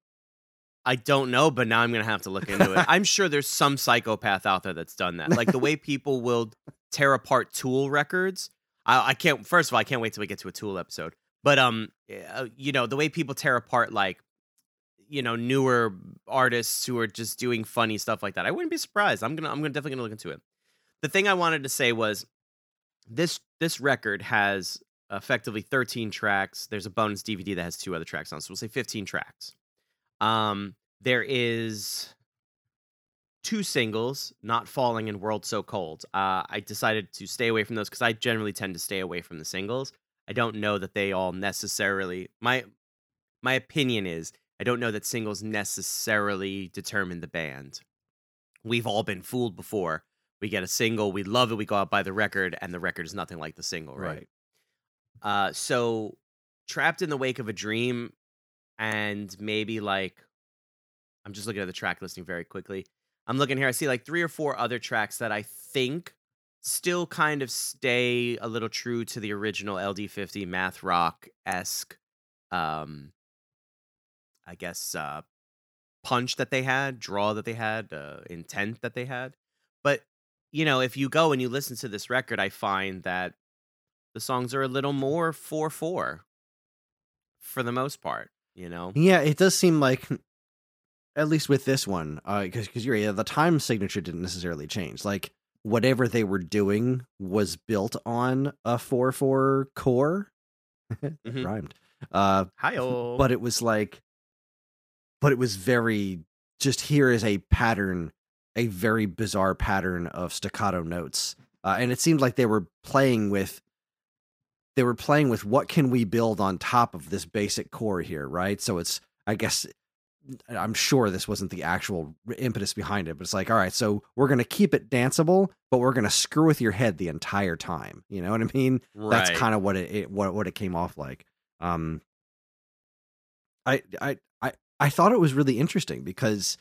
I don't know, but now I'm gonna have to look into it. I'm sure there's some psychopath out there that's done that. Like the way people will tear apart Tool records. I, I can't. First of all, I can't wait till we get to a Tool episode. But um, uh, you know, the way people tear apart like, you know, newer artists who are just doing funny stuff like that. I wouldn't be surprised. I'm gonna. I'm gonna definitely gonna look into it. The thing I wanted to say was, this this record has effectively 13 tracks. There's a bonus DVD that has two other tracks on, so we'll say 15 tracks. Um, there is two singles, Not Falling and World So Cold. Uh, I decided to stay away from those because I generally tend to stay away from the singles. I don't know that they all necessarily my my opinion is I don't know that singles necessarily determine the band. We've all been fooled before. We get a single, we love it, we go out buy the record, and the record is nothing like the single, right? Uh, so trapped in the wake of a dream, and maybe like I'm just looking at the track listing very quickly. I'm looking here. I see like three or four other tracks that I think still kind of stay a little true to the original LD50 math rock esque, um, I guess, uh, punch that they had, draw that they had, uh, intent that they had. But you know, if you go and you listen to this record, I find that the songs are a little more four four for the most part. You know, Yeah, it does seem like, at least with this one, because because you're yeah, the time signature didn't necessarily change. Like whatever they were doing was built on a four four core. That Mhm. Rhymed. Uh, hi but it was like, but it was very just here is a pattern, a very bizarre pattern of staccato notes, uh, and it seemed like they were playing with. They were playing with what can we build on top of this basic core here, right? So it's, I guess, I'm sure this wasn't the actual impetus behind it, but it's like, all right, so we're gonna keep it danceable, but we're gonna screw with your head the entire time. You know what I mean? that's kind of what it, it what what it came off like um I, I i i thought it was really interesting because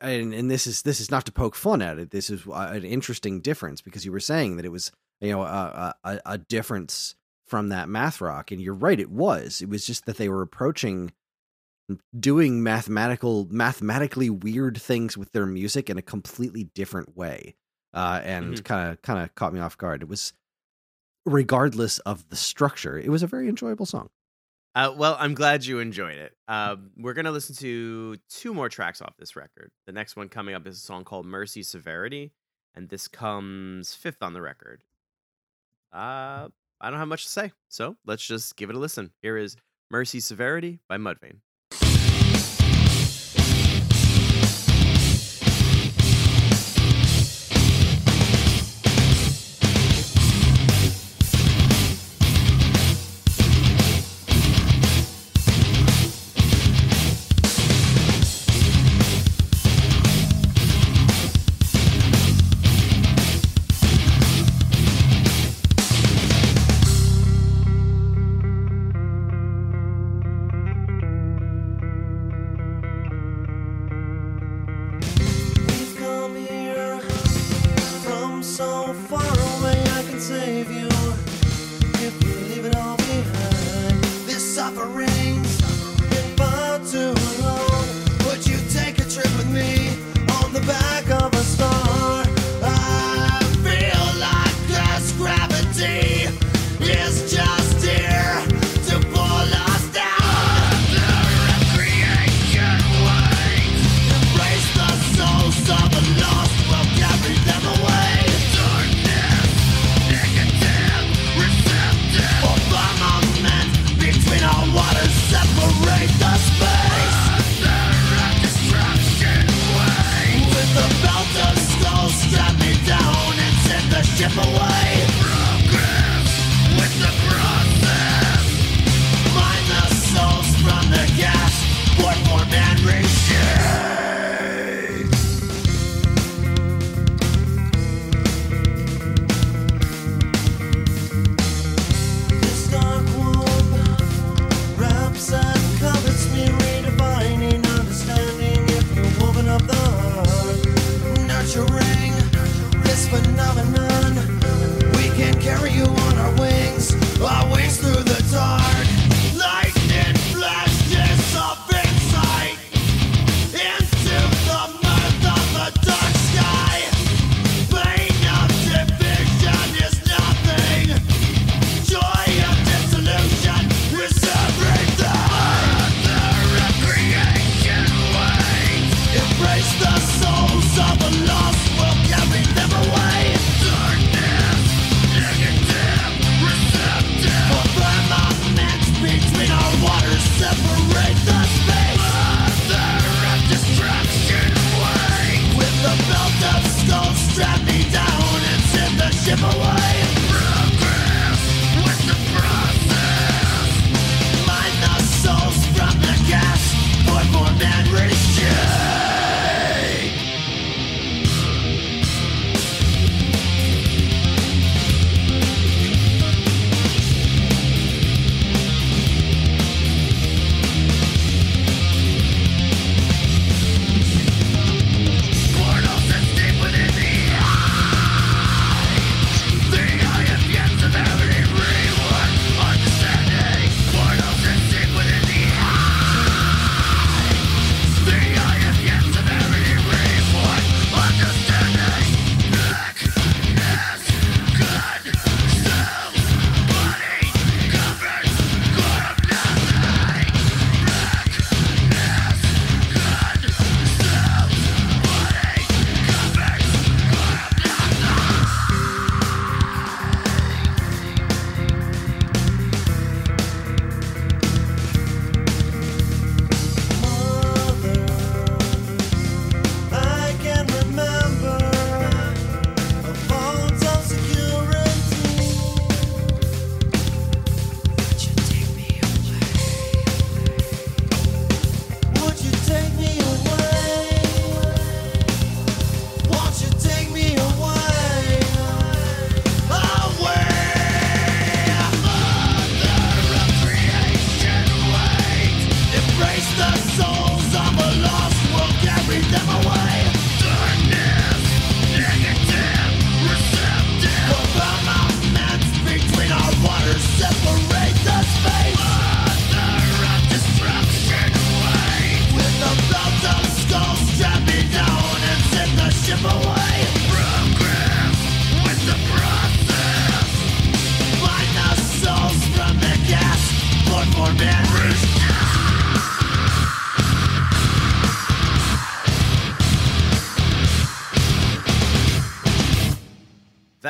and and this is this is not to poke fun at it this is an interesting difference because you were saying that it was you know a a, a difference from that math rock and you're right it was it was just that they were approaching doing mathematical mathematically weird things with their music in a completely different way uh and kind of kind of caught me off guard it was regardless of the structure it was a very enjoyable song Uh, well, I'm glad you enjoyed it. Um, we're gonna listen to two more tracks off this record. The next one coming up is a song called "Mercy Severity," and this comes fifth on the record. Uh, I don't have much to say, so let's just give it a listen. Here is "Mercy Severity" by Mudvayne. the skulls strap me down and send the ship away.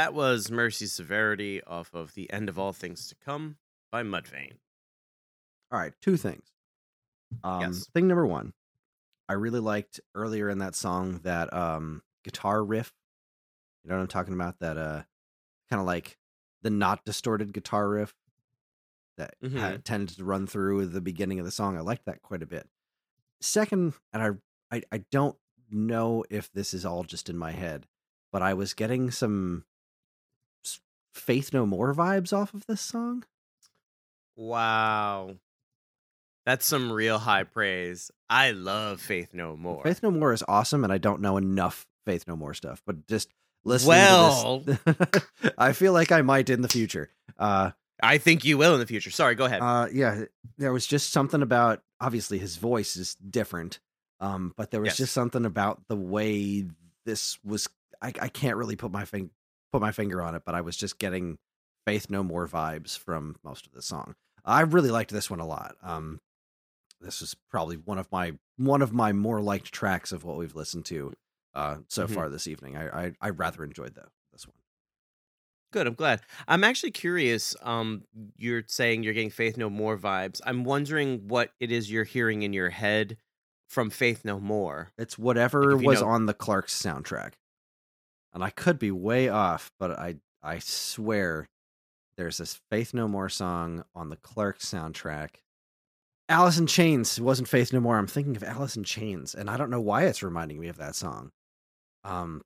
That was Mercy's Severity off of The End of All Things to Come by Mudvayne. All right, two things. Um, Yes. Thing number one, I really liked earlier in that song that um, guitar riff. You know what I'm talking about? That uh, kind of like the not distorted guitar riff that Mhm. tended to run through the beginning of the song. I liked that quite a bit. Second, and I, I, I don't know if this is all just in my head, but I was getting some Faith No More vibes off of this song. Wow. That's some real high praise. I love Faith No More. Faith No More is awesome, and I don't know enough Faith No More stuff, but just listening Well- to this, I feel like I might in the future. Uh, I think you will in the future. Sorry, go ahead. uh, yeah, there was just something about obviously his voice is different, um, but there was Yes. just something about the way this was. I, I can't really put my fing- put my finger on it, but I was just getting Faith No More vibes from most of the song. I really liked this one a lot. Um, this is probably one of my one of my more liked tracks of what we've listened to uh, so Mhm. far this evening. I, I I rather enjoyed the, this one. Good. I'm glad. I'm actually curious. Um, you're saying you're getting Faith No More vibes. I'm wondering what it is you're hearing in your head from Faith No More. It's whatever you was know- on the Clerks soundtrack, and I could be way off, but I I swear there's this Faith No More song on the Clerks soundtrack. Alice in Chains wasn't Faith No More. I'm thinking of Alice in Chains, and I don't know why it's reminding me of that song. Um,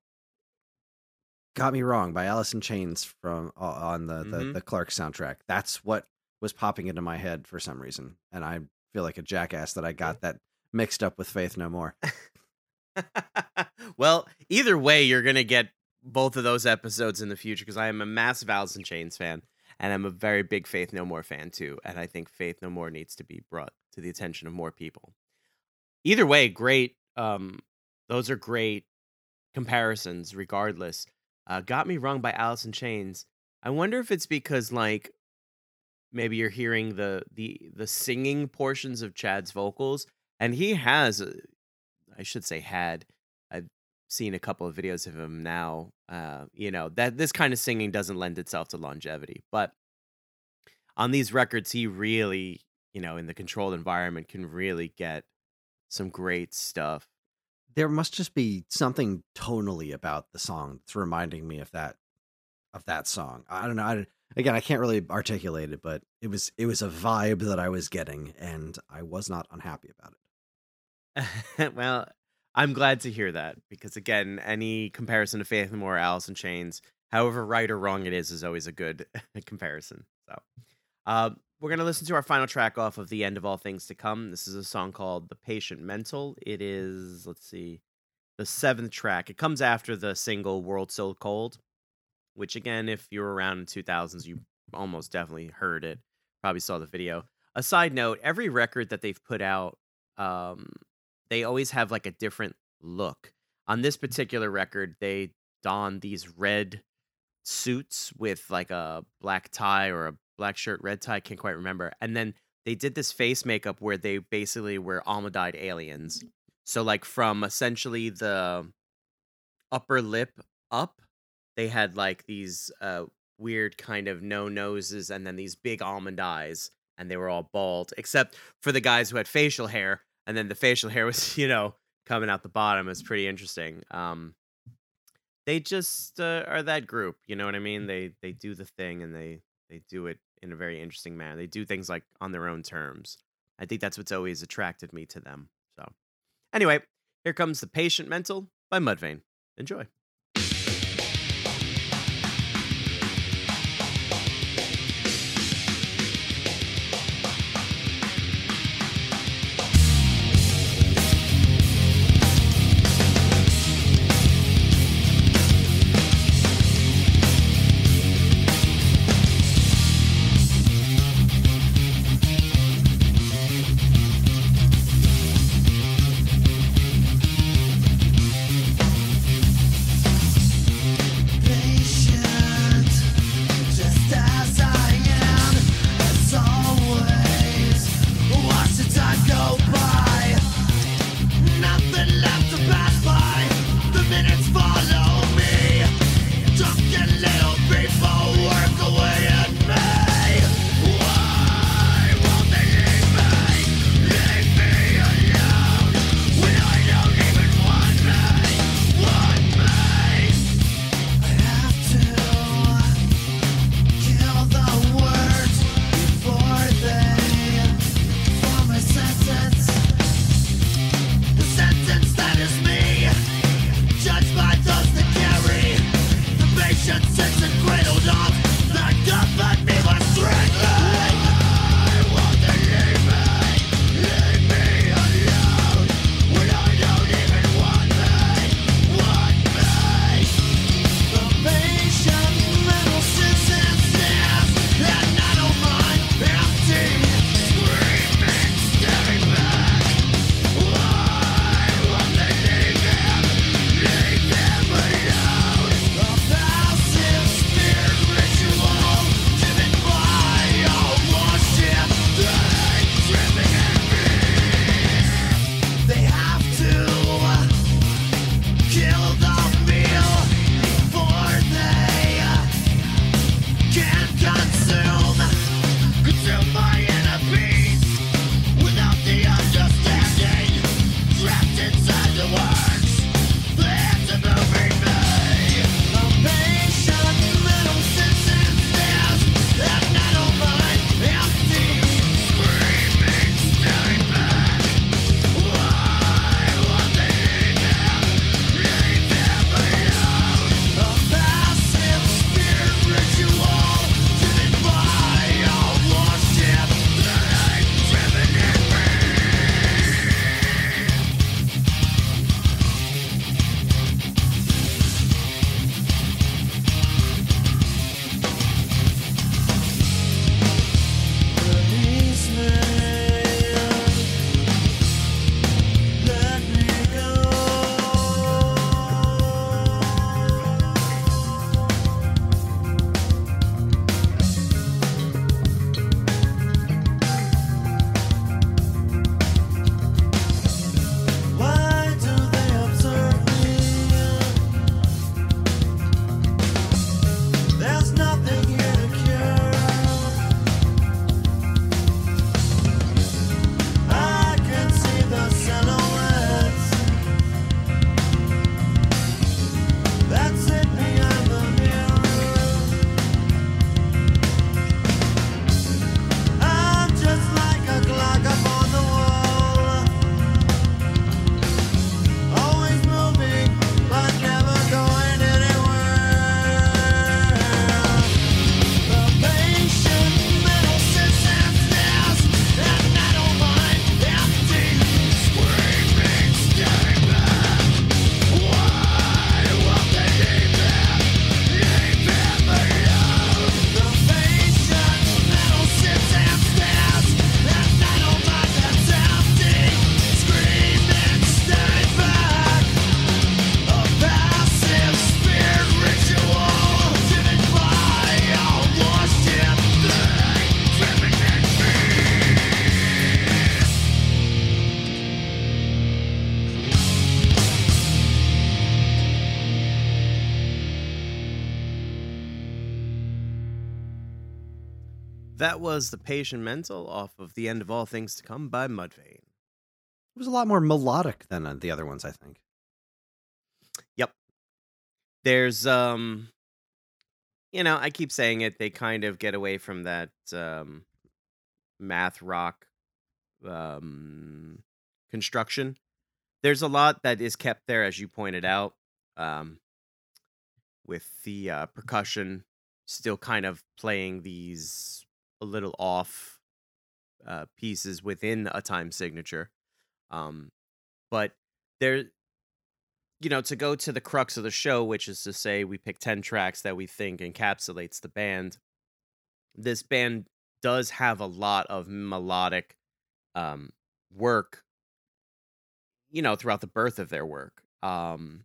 got me wrong by Alice in Chains from uh, on the, the Mhm. the Clerks soundtrack. That's what was popping into my head for some reason, and I feel like a jackass that I got that mixed up with Faith No More. well, either way, you're gonna get both of those episodes in the future because I am a massive Alice in Chains fan, and I'm a very big Faith No More fan too. And I think Faith No More needs to be brought to the attention of more people. Either way, great. Um, those are great comparisons. Regardless, uh, got me wrong by Alice in Chains. I wonder if it's because like maybe you're hearing the the the singing portions of Chad's vocals, and he has, I should say, had. I've seen a couple of videos of him now. Uh, you know that this kind of singing doesn't lend itself to longevity, but on these records, he really, you know, in the controlled environment, can really get some great stuff. there must just be something tonally about the song that's reminding me of that of that song. I don't know. I, again, I can't really articulate it, but it was it was a vibe that I was getting, and I was not unhappy about it. well, I'm glad to hear that because again, any comparison to Faith No More, or Alice in Chains, however right or wrong it is, is always a good comparison. So, uh, we're gonna listen to our final track off of the end of all things to come. This is a song called "The Patient Mental." It is, let's see, the seventh track. It comes after the single "World So Cold," which again, if you were around in 2000s, you almost definitely heard it. Probably saw the video. A side note: every record that they've put out, um, they always have like a different look. On this particular record, they don these red suits with like a black tie or a black shirt, red tie. Can't quite remember. And then they did this face makeup where they basically were almond-eyed aliens. So like from essentially the upper lip up, they had like these uh weird kind of no noses and then these big almond eyes and they were all bald except for the guys who had facial hair and then the facial hair was you know coming out the bottom It's pretty interesting. Um they just uh, are that group you know what i mean? They they do the thing and they they do it in a very interesting manner. They do things like on their own terms. I think that's what's always attracted me to them so. Anyway here comes the patient mental by mudvayne. Enjoy was The Patient Mental off of The End of All Things to Come by Mudvayne. It was a lot more melodic than uh, the other ones, I think. Yep. There's um you know, I keep saying it, they kind of get away from that um math rock um construction. There's a lot that is kept there as you pointed out. Um with the uh, percussion still kind of playing these a little off uh, pieces within a time signature. Um, but there, you know, to go to the crux of the show, which is to say we pick 10 tracks that we think encapsulates the band. This band does have a lot of melodic um, work, you know, throughout the birth of their work. Um,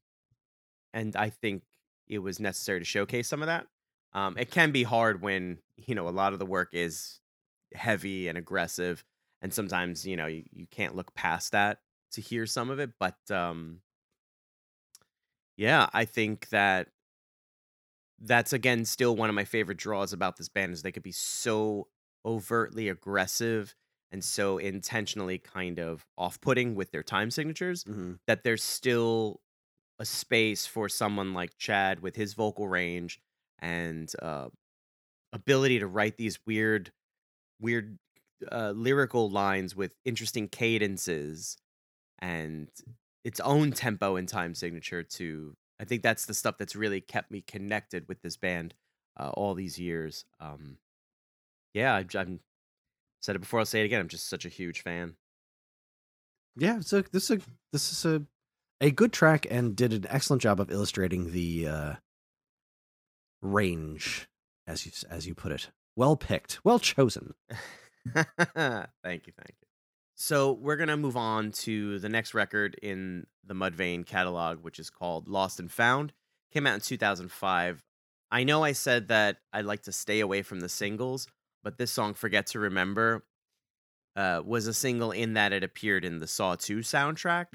and I think it was necessary to showcase some of that. Um, it can be hard when, you know, a lot of the work is heavy and aggressive. And sometimes, you know, you, you can't look past that to hear some of it. But um, yeah, I think that that's again still one of my favorite draws about this band is they could be so overtly aggressive and so intentionally kind of off-putting with their time signatures hmm that there's still a space for someone like Chad with his vocal range and uh, ability to write these weird, weird uh, lyrical lines with interesting cadences and its own tempo and time signature. To I think that's the stuff that's really kept me connected with this band uh, all these years. Um, yeah, I, I'm said it before. I'll say it again. I'm just such a huge fan. Yeah, so this is a this is a a good track and did an excellent job of illustrating the uh, range, as you as you put it. Well picked, well chosen. thank you, thank you. So we're gonna move on to the next record in the Mudvayne catalog, which is called Lost and Found. Came out in 2005. I know I said that I'd like to stay away from the singles, but this song "Forget to Remember" uh, was a single in that it appeared in the Saw 2 soundtrack,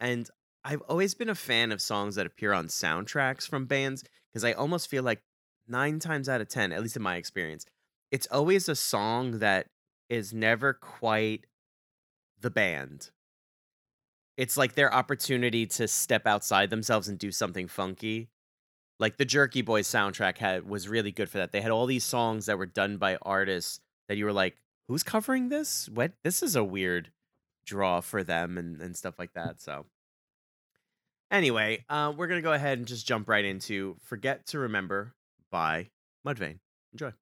and I've always been a fan of songs that appear on soundtracks from bands because I almost feel like nine times out of ten, at least in my experience, it's always a song that is never quite the band. It's like their opportunity to step outside themselves and do something funky. Like the Jerky Boys soundtrack had was really good for that. They had all these songs that were done by artists that you were like, who's covering this? What this is a weird draw for them and, and stuff like that. So anyway, uh, we're gonna go ahead and just jump right into Forget to Remember by Mudvayne. Enjoy.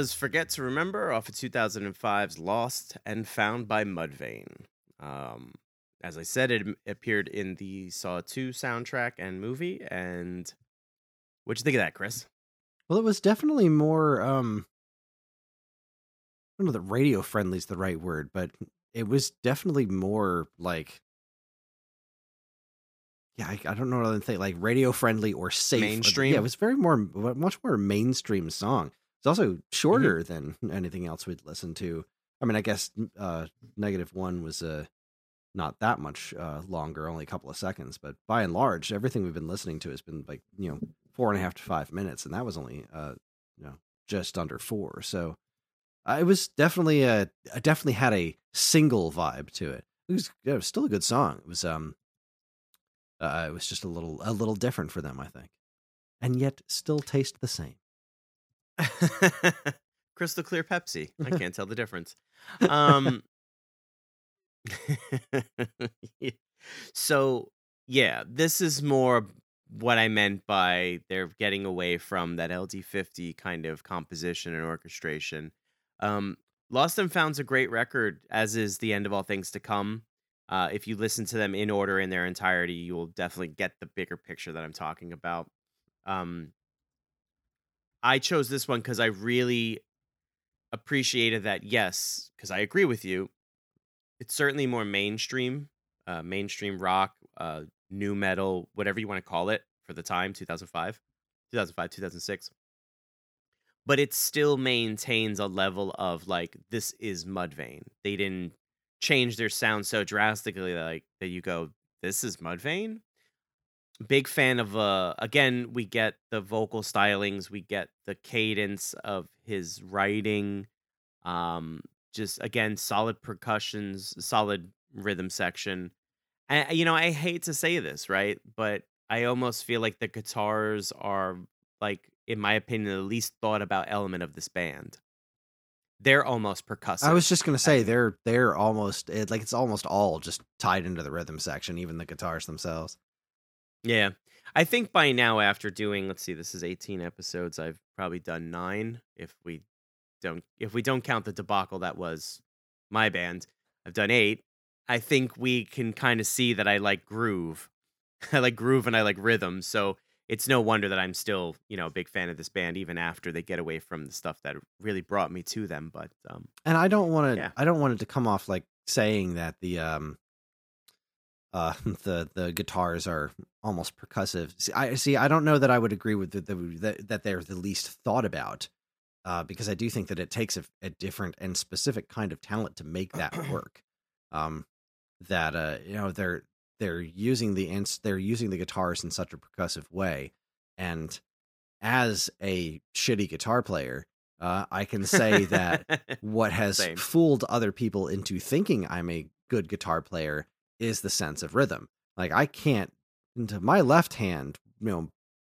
Was Forget to Remember off of 2005's Lost and Found by Mudvayne. Um, as I said, it appeared in the Saw 2 soundtrack and movie. And what'd you think of that, Kris? Well, it was definitely more. um I don't know that radio friendly is the right word, but it was definitely more like. Yeah, I, I don't know what other thing like radio friendly or safe. Mainstream? Yeah, it was very more, much more mainstream song. It's also shorter than anything else we'd listened to. I mean, I guess uh negative one was uh not that much uh longer, only a couple of seconds, but by and large, everything we've been listening to has been like you know four and a half to five minutes, and that was only uh you know just under four. So uh, it was definitely a definitely had a single vibe to it. It was, it was still a good song. It was um uh, it was just a little a little different for them, I think, and yet still taste the same. Crystal clear Pepsi. I can't tell the difference. Um, so yeah, this is more what I meant by they're getting away from that LD50 kind of composition and orchestration. Um, Lost and Found's a great record, as is The End of All Things to Come. Uh, if you listen to them in order in their entirety, you will definitely get the bigger picture that I'm talking about. Um, I chose this one because I really appreciated that. Yes, because I agree with you. It's certainly more mainstream, uh, mainstream rock, uh, nu metal, whatever you want to call it for the time, 2005, 2005, 2006. But it still maintains a level of like this is Mudvayne. They didn't change their sound so drastically that, like that you go, this is Mudvayne big fan of uh again we get the vocal stylings we get the cadence of his writing um just again solid percussions solid rhythm section. And you know i hate to say this right but i almost feel like the guitars are like in my opinion the least thought about element of this band. They're almost percussive I was just gonna say they're they're almost it, like it's almost all just tied into the rhythm section, even the guitars themselves. Yeah. I think by now, after doing, let's see, this is 18 episodes, I've probably done nine. If we don't, if we don't count the debacle that was my band, I've done eight. I think we can kind of see that I like groove. I like groove and I like rhythm. So it's no wonder that I'm still, you know, a big fan of this band, even after they get away from the stuff that really brought me to them. But um, And I don't want to Yeah. I don't want it to come off like saying that the um uh the the guitars are almost percussive. See, I see I don't know that I would agree with the, the that, that they're the least thought about. Uh, because I do think that it takes a, a different and specific kind of talent to make that work. Um, that uh, you know they're they're using the ins- they're using the guitars in such a percussive way, and as a shitty guitar player, uh, I can say that what has Same. fooled other people into thinking I'm a good guitar player is the sense of rhythm. Like I can't into my left hand, you know,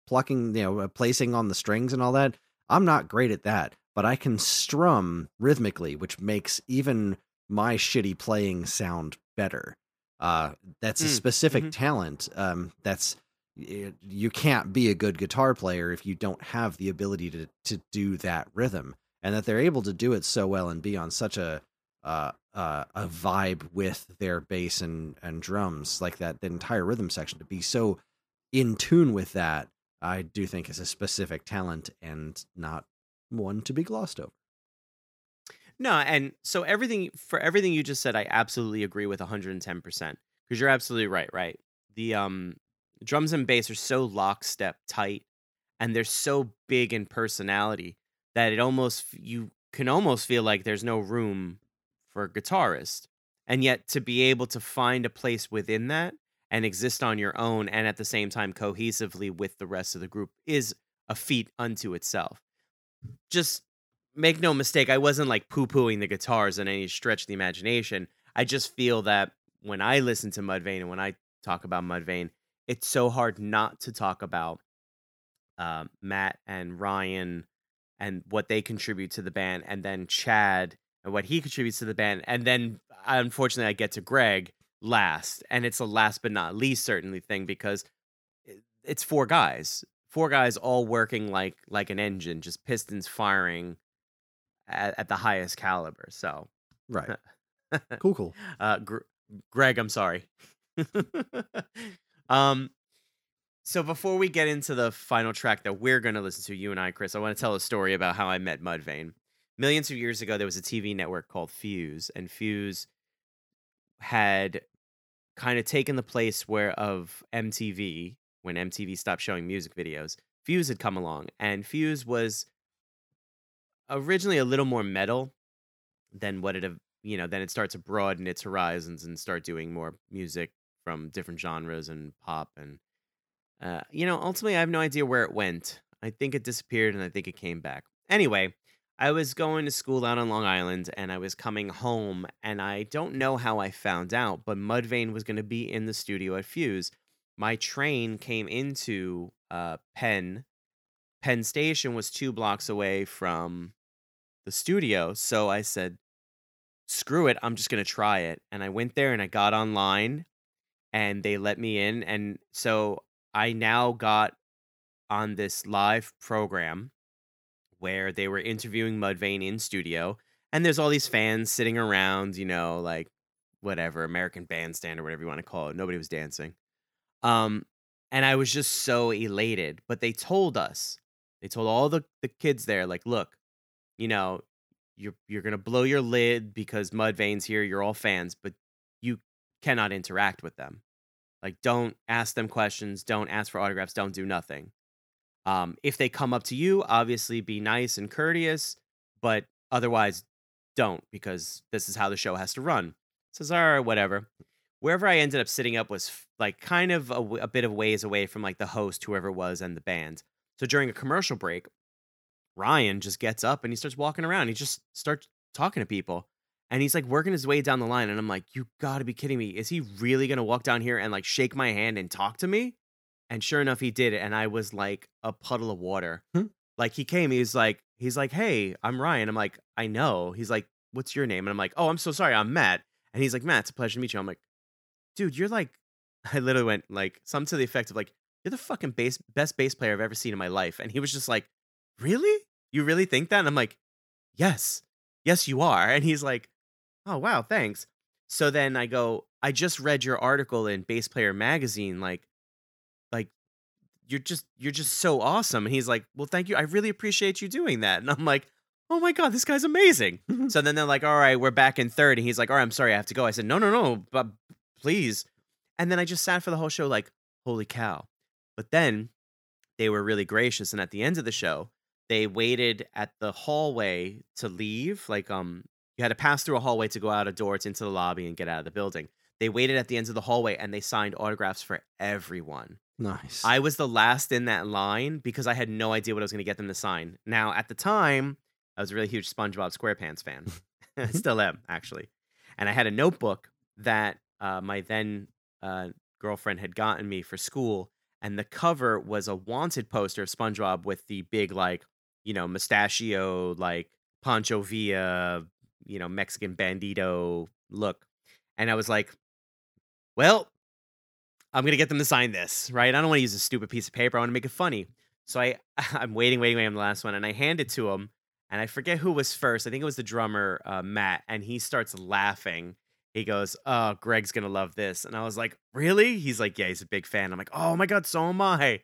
plucking, you know, uh, placing on the strings and all that. I'm not great at that, but I can strum rhythmically, which makes even my shitty playing sound better. Uh, that's a Mm, specific mhm. talent. Um, that's you can't be a good guitar player if you don't have the ability to to do that rhythm and that they're able to do it so well and be on such a uh, uh, a vibe with their bass and and drums like that the entire rhythm section to be so in tune with that i do think is a specific talent and not one to be glossed over No, and so everything for everything you just said, I absolutely agree with 110% because you're absolutely right, right? The um drums and bass are so lockstep tight and they're so big in personality that it almost you can almost feel like there's no room for a guitarist. And yet to be able to find a place within that and exist on your own and at the same time cohesively with the rest of the group is a feat unto itself. Just make no mistake, I wasn't like poo pooing the guitars in any stretch of the imagination. I just feel that when I listen to Mudvayne and when I talk about Mudvayne, it's so hard not to talk about um, Matt and Ryan and what they contribute to the band, and then Chad and what he contributes to the band, and then unfortunately I get to Greg last, and it's a last but not least certainly thing because it's four guys, four guys all working like like an engine, just pistons firing at, at the highest caliber. So, Right. Cool, cool. uh, Gr- Greg, I'm sorry. um, so before we get into the final track that we're going to listen to, you and I, Kris, I want to tell a story about how I met Mudvayne. Millions of years ago, there was a TV network called Fuse, and Fuse had kind of taken the place where of MTV when MTV stopped showing music videos. Fuse had come along, and Fuse was originally a little more metal than what it you know then it starts to broaden its horizons and start doing more music from different genres and pop and uh, you know ultimately i have no idea where it went i think it disappeared and i think it came back anyway i was going to school out on long island and i was coming home and i don't know how i found out but mudvayne was going to be in the studio at fuse my train came into uh, penn penn station was two blocks away from the studio so i said screw it, I'm just going to try it. And I went there and I got online and they let me in. And so I now got on this live program where they were interviewing Mudvayne in studio. And there's all these fans sitting around, you know, like whatever, American Bandstand or whatever you want to call it. Nobody was dancing. Um, and I was just so elated. But they told us, they told all the, the kids there, like, look, you know, you're you're gonna blow your lid because Mudvayne's here. You're all fans, but you cannot interact with them. Like, don't ask them questions. Don't ask for autographs. Don't do nothing. Um, if they come up to you, obviously be nice and courteous, but otherwise, don't because this is how the show has to run. Right, whatever. Wherever I ended up sitting up was f- like kind of a, w- a bit of ways away from like the host, whoever it was, and the band. So during a commercial break, Ryan just gets up and he starts walking around. He just starts talking to people. And he's like working his way down the line. And I'm like, you gotta be kidding me. Is he really gonna walk down here and like shake my hand and talk to me? And sure enough, he did it. And I was like a puddle of water. Hmm. Like he came, he's like, he's like, hey, I'm Ryan. I'm like, I know. He's like, what's your name? And I'm like, oh, I'm so sorry. I'm Matt. And he's like, Matt, it's a pleasure to meet you. I'm like, dude, you're like, I literally went like something to the effect of like, you're the fucking bass, best bass player I've ever seen in my life. And he was just like, really? You really think that? And I'm like, yes, yes, you are. And he's like, oh, wow, thanks. So then I go, I just read your article in Bass Player Magazine. Like, like, you're just, you're just so awesome. And he's like, well, thank you. I really appreciate you doing that. And I'm like, oh my God, this guy's amazing. so then they're like, all right, we're back in third. And he's like, all right, I'm sorry, I have to go. I said, no, no, no, but please. And then I just sat for the whole show like, holy cow. But then they were really gracious. And at the end of the show, they waited at the hallway to leave. Like, um, you had to pass through a hallway to go out a door to into the lobby and get out of the building. They waited at the ends of the hallway and they signed autographs for everyone. Nice. I was the last in that line because I had no idea what I was going to get them to sign. Now, at the time, I was a really huge SpongeBob SquarePants fan. I still am, actually. And I had a notebook that uh, my then uh, girlfriend had gotten me for school. And the cover was a wanted poster of SpongeBob with the big, like, you know, mustachio, like Pancho Villa, you know, Mexican bandito look. And I was like, well, I'm gonna get them to sign this, right? I don't want to use a stupid piece of paper. I want to make it funny. So I, I'm waiting, waiting, waiting on the last one, and I hand it to him, and I forget who was first. I think it was the drummer, uh, Matt, and he starts laughing. He goes, "Oh, Greg's gonna love this," and I was like, "Really?" He's like, "Yeah, he's a big fan." I'm like, "Oh my god, so am I."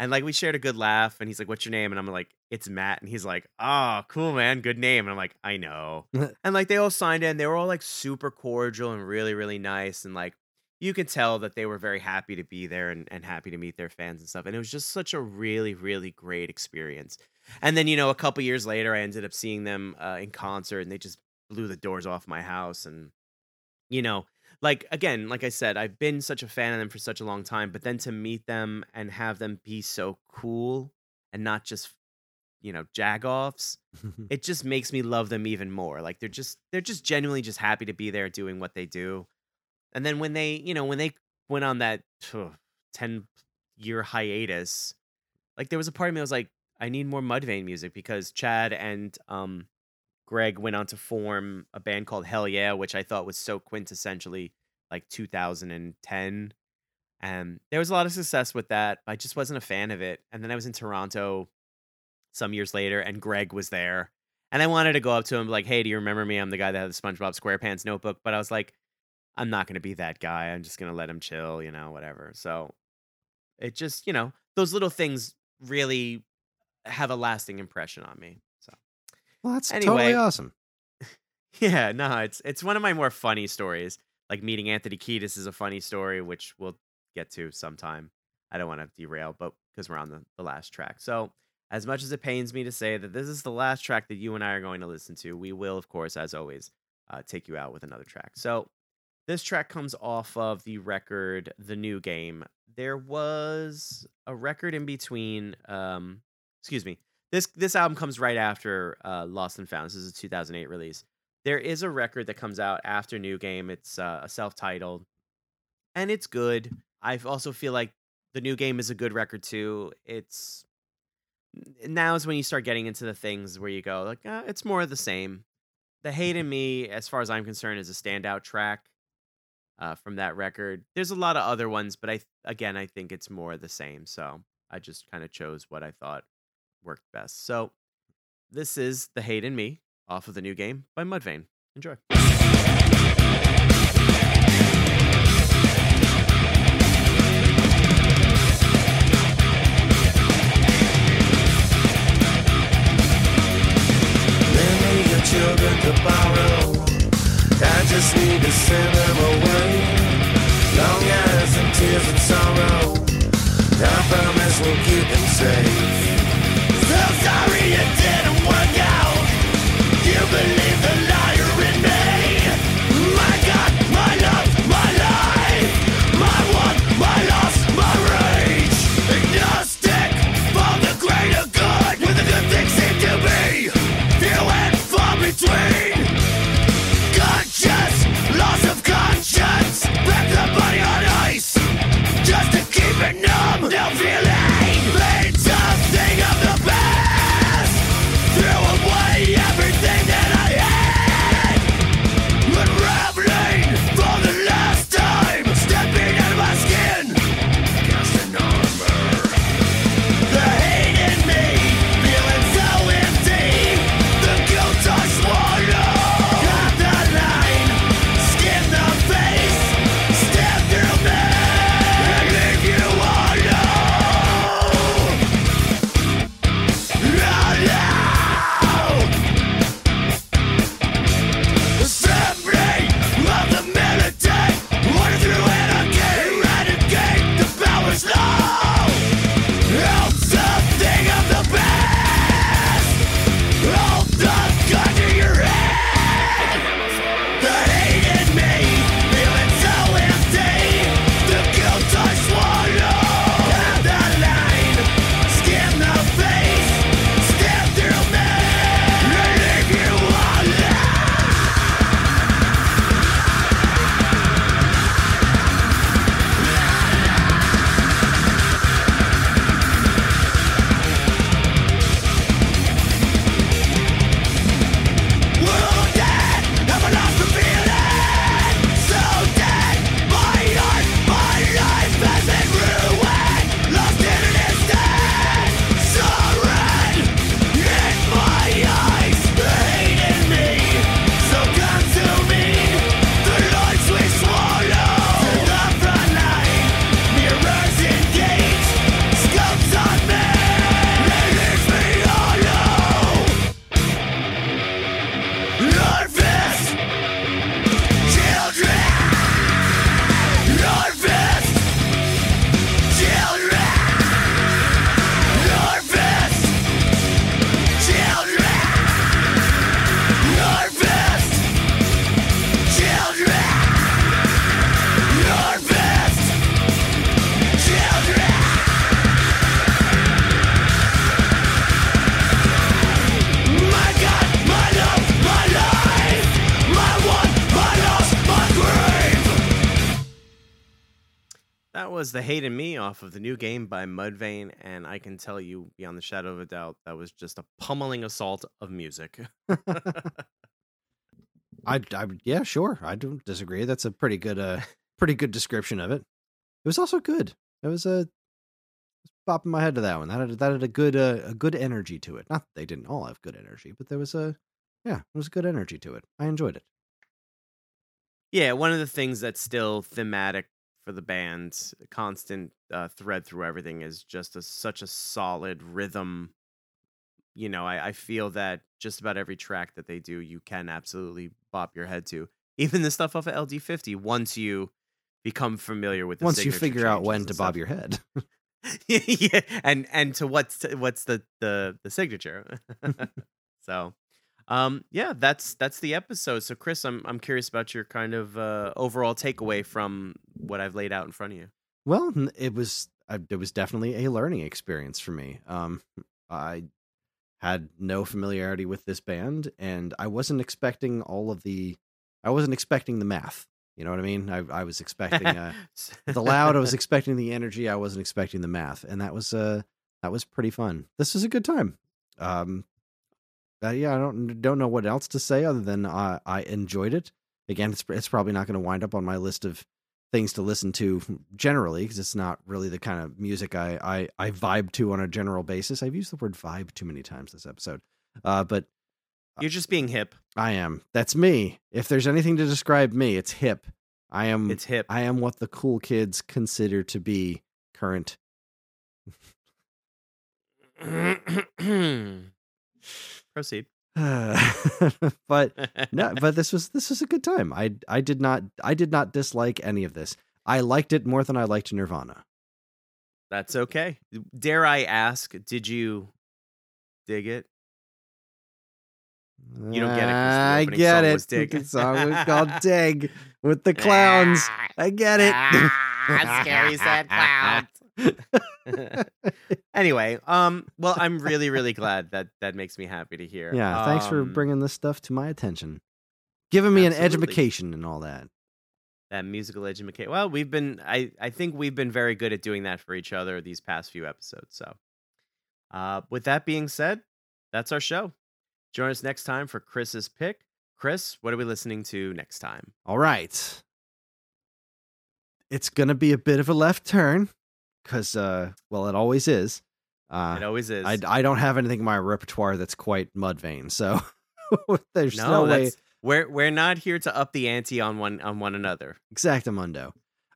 And like we shared a good laugh, and he's like, "What's your name?" And I'm like, "It's Matt," and he's like, "Oh, cool, man, good name." And I'm like, "I know." and like they all signed in. They were all like super cordial and really, really nice, and like you could tell that they were very happy to be there and, and happy to meet their fans and stuff. And it was just such a really, really great experience. And then, you know, a couple years later, I ended up seeing them uh, in concert and they just blew the doors off my house. And, you know, like, again, like I said, I've been such a fan of them for such a long time, but then to meet them and have them be so cool and not just, you know, jagoffs, it just makes me love them even more. Like they're just, they're just genuinely just happy to be there doing what they do. And then when they, you know, when they went on that ugh, 10 year hiatus, like there was a part of me that was like, I need more Mudvayne music because Chad and um Greg went on to form a band called Hellyeah, which I thought was so quintessentially like 2010. And there was a lot of success with that. I just wasn't a fan of it. And then I was in Toronto some years later and Greg was there. And I wanted to go up to him like, "Hey, do you remember me? I'm the guy that had the SpongeBob SquarePants notebook." But I was like, I'm not going to be that guy. I'm just going to let him chill, you know, whatever. So it just, you know, those little things really have a lasting impression on me. So Well, that's Anyway. totally awesome. yeah, no, it's it's one of my more funny stories. Like meeting Anthony Kiedis is a funny story, which we'll get to sometime. I don't want to derail, but because we're on the, the last track. So as much as it pains me to say that this is the last track that you and I are going to listen to, we will, of course, as always, uh, take you out with another track. So this track comes off of the record The New Game. There was a record in between um excuse me. This this album comes right after uh, Lost and Found. This is a 2008 release. There is a record that comes out after New Game. It's uh, a self-titled and it's good. I also feel like The New Game is a good record too. It's now is when you start getting into the things where you go like uh, it's more of the same. The Hate in Me, as far as I'm concerned, is a standout track uh, from that record. There's a lot of other ones, but I again I think it's more the same. So I just kind of chose what I thought worked best. So this is The Hate in Me off of the new game by Mudvayne. Enjoy. To borrow. I just need to send them away. Long eyes and tears and sorrow. Promise we'll keep them safe. So sorry it didn't work out. You believe the liar was The Hate in Me off of the new game by Mudvayne, and I can tell you beyond the shadow of a doubt that was just a pummeling assault of music. I, I yeah, sure. I don't disagree. That's a pretty good uh pretty good description of it. It was also good. It was a bopping my head to that one. That had, that had a good uh, a good energy to it. Not that they didn't all have good energy, but there was a yeah, there was a good energy to it. I enjoyed it. Yeah, one of the things that's still thematic for the band, constant uh, thread through everything, is just a, such a solid rhythm. You know, I, I feel that just about every track that they do, you can absolutely bop your head to. Even the stuff off of LD50, once you become familiar with the Once you figure out when to bob your head. yeah, and and to what's what's the the the signature. so, um, yeah, that's that's the episode. So, Kris, I'm I'm curious about your kind of uh, overall takeaway from what I've laid out in front of you. Well, it was it was definitely a learning experience for me. Um, I had no familiarity with this band, and I wasn't expecting all of the. I wasn't expecting the math. You know what I mean? I, I was expecting uh, the loud. I was expecting the energy. I wasn't expecting the math, and that was uh that was pretty fun. This was a good time. Um, uh, yeah, I don't don't know what else to say other than I I enjoyed it. Again, it's it's probably not going to wind up on my list of things to listen to generally because it's not really the kind of music I, I I vibe to on a general basis. I've used the word vibe too many times this episode, uh, but You're just being hip. I am. That's me. If there's anything to describe me, it's hip. I am. It's hip. I am what the cool kids consider to be current. Proceed. but no, but this was this was a good time. I I did not I did not dislike any of this. I liked it more than I liked Nirvana. That's okay. Dare I ask? Did you dig it? You don't get it. I get it. Dig. The song was called Dig with the clowns. I get it. Ah, scary sad clowns. anyway, um, well, I'm really, really glad that that makes me happy to hear. yeah, thanks for Um, bringing this stuff to my attention. Giving me an Absolutely. education and all that. that musical education. Well, we've been, I, I think we've been very good at doing that for each other these past few episodes. So, uh, with that being said, that's our show. Join us next time for Kris's pick. Kris, what are we listening to next time? All right. It's going to be a bit of a left turn because, uh, well, it always is. Uh, it always is. I, I don't have anything in my repertoire that's quite Mudvayne, so there's no, no, way. we're we're not here to up the ante on one on one another. Exactamundo.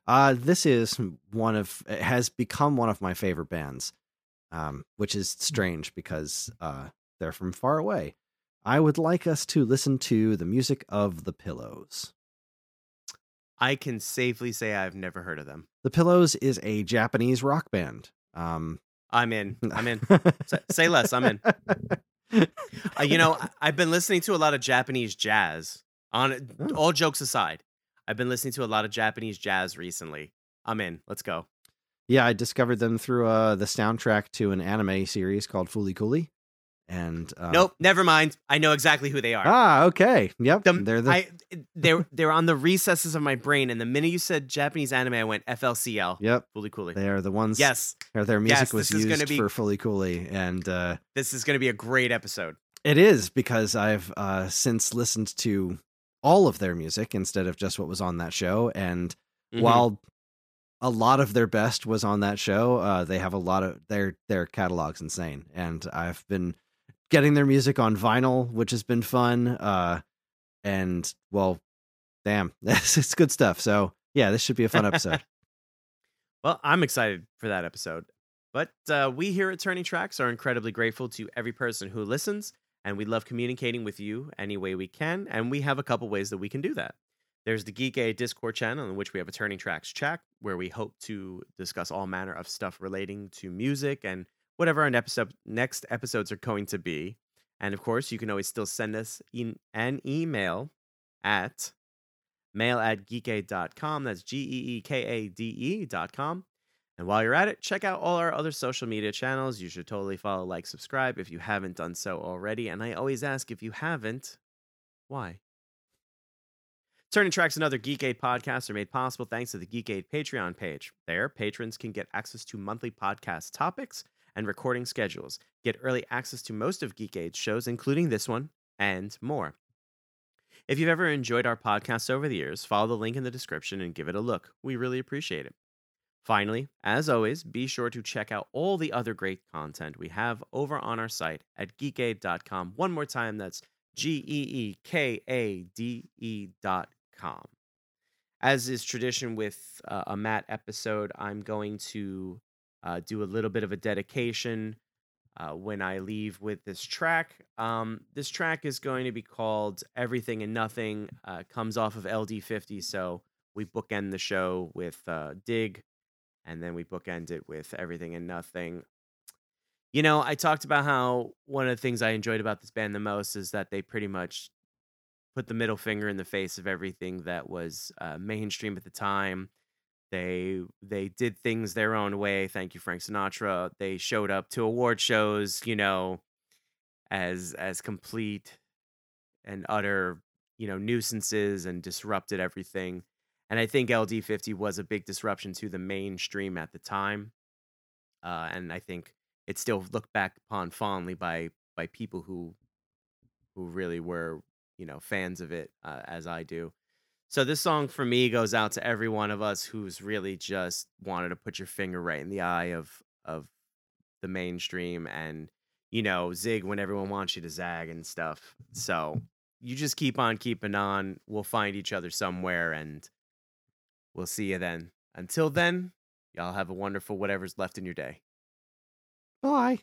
Uh, this is one of it has become one of my favorite bands, um, which is strange because uh, they're from far away. I would like us to listen to the music of the Pillows. I can safely say I've never heard of them. The Pillows is a Japanese rock band. Um, I'm in. I'm in. Say, less. I'm in. Uh, you know, I've been listening to a lot of Japanese jazz. On Oh. all jokes aside, I've been listening to a lot of Japanese jazz recently. I'm in. Let's go. yeah, I discovered them through uh, the soundtrack to an anime series called Fooly Cooly. And uh, nope, never mind. I know exactly who they are. Ah, okay. Yep. The- they're the I, they're they're on the recesses of my brain, and the minute you said Japanese anime, I went FLCL. yep. Fooly Cooly. They are the ones. Yes, Or their music Yes, was this is gonna used be- for Fooly Cooly, and uh, this is going to be a great episode. it is because I've uh, since listened to all of their music instead of just what was on that show. And Mhm. while a lot of their best was on that show, uh, they have a lot of their their catalog's insane, and I've been getting their music on vinyl, which has been fun. Uh, and well, damn, it's good stuff. So yeah, this should be a fun episode. Well, I'm excited for that episode. But uh, we here at Turning Tracks are incredibly grateful to every person who listens, and we love communicating with you any way we can. And we have a couple ways that we can do that. There's the Geekade Discord channel, in which we have a Turning Tracks chat, where we hope to discuss all manner of stuff relating to music and whatever our next, episode, next episodes are going to be. And of course, you can always still send us in an email at mail at geekade.com. That's G E E K A D E dot com. And while you're at it, check out all our other social media channels. You should totally follow, like, subscribe if you haven't done so already. And I always ask if you haven't, why? Turning Tracks and other Geekade podcasts are made possible thanks to the Geekade Patreon page. There, patrons can get access to monthly podcast topics and recording schedules, get early access to most of Geekade's shows, including this one, and more. If you've ever enjoyed our podcast over the years, follow the link in the description and give it a look. We really appreciate it. Finally, as always, be sure to check out all the other great content we have over on our site at geekade.com. One more time, that's G E E K A D E dot com. As is tradition with uh, a Matt episode, I'm going to uh, do a little bit of a dedication uh, when I leave with this track. Um, this track is going to be called Everything and Nothing, uh, comes off of LD50, so we bookend the show with uh, Dig, and then we bookend it with Everything and Nothing. You know, I talked about how one of the things I enjoyed about this band the most is that they pretty much put the middle finger in the face of everything that was uh, mainstream at the time. They they did things their own way. Thank you, Frank Sinatra. They showed up to award shows, you know, as as complete and utter, you know, nuisances and disrupted everything. And I think LD50 was a big disruption to the mainstream at the time. Uh, and I think it's still looked back upon fondly by by people who who really were, you know, fans of it uh, as I do. So this song for me goes out to every one of us who's really just wanted to put your finger right in the eye of of the mainstream and you know zig when everyone wants you to zag and stuff. So you just keep on keeping on. We'll find each other somewhere and we'll see you then. Until then, y'all have a wonderful whatever's left in your day. Bye.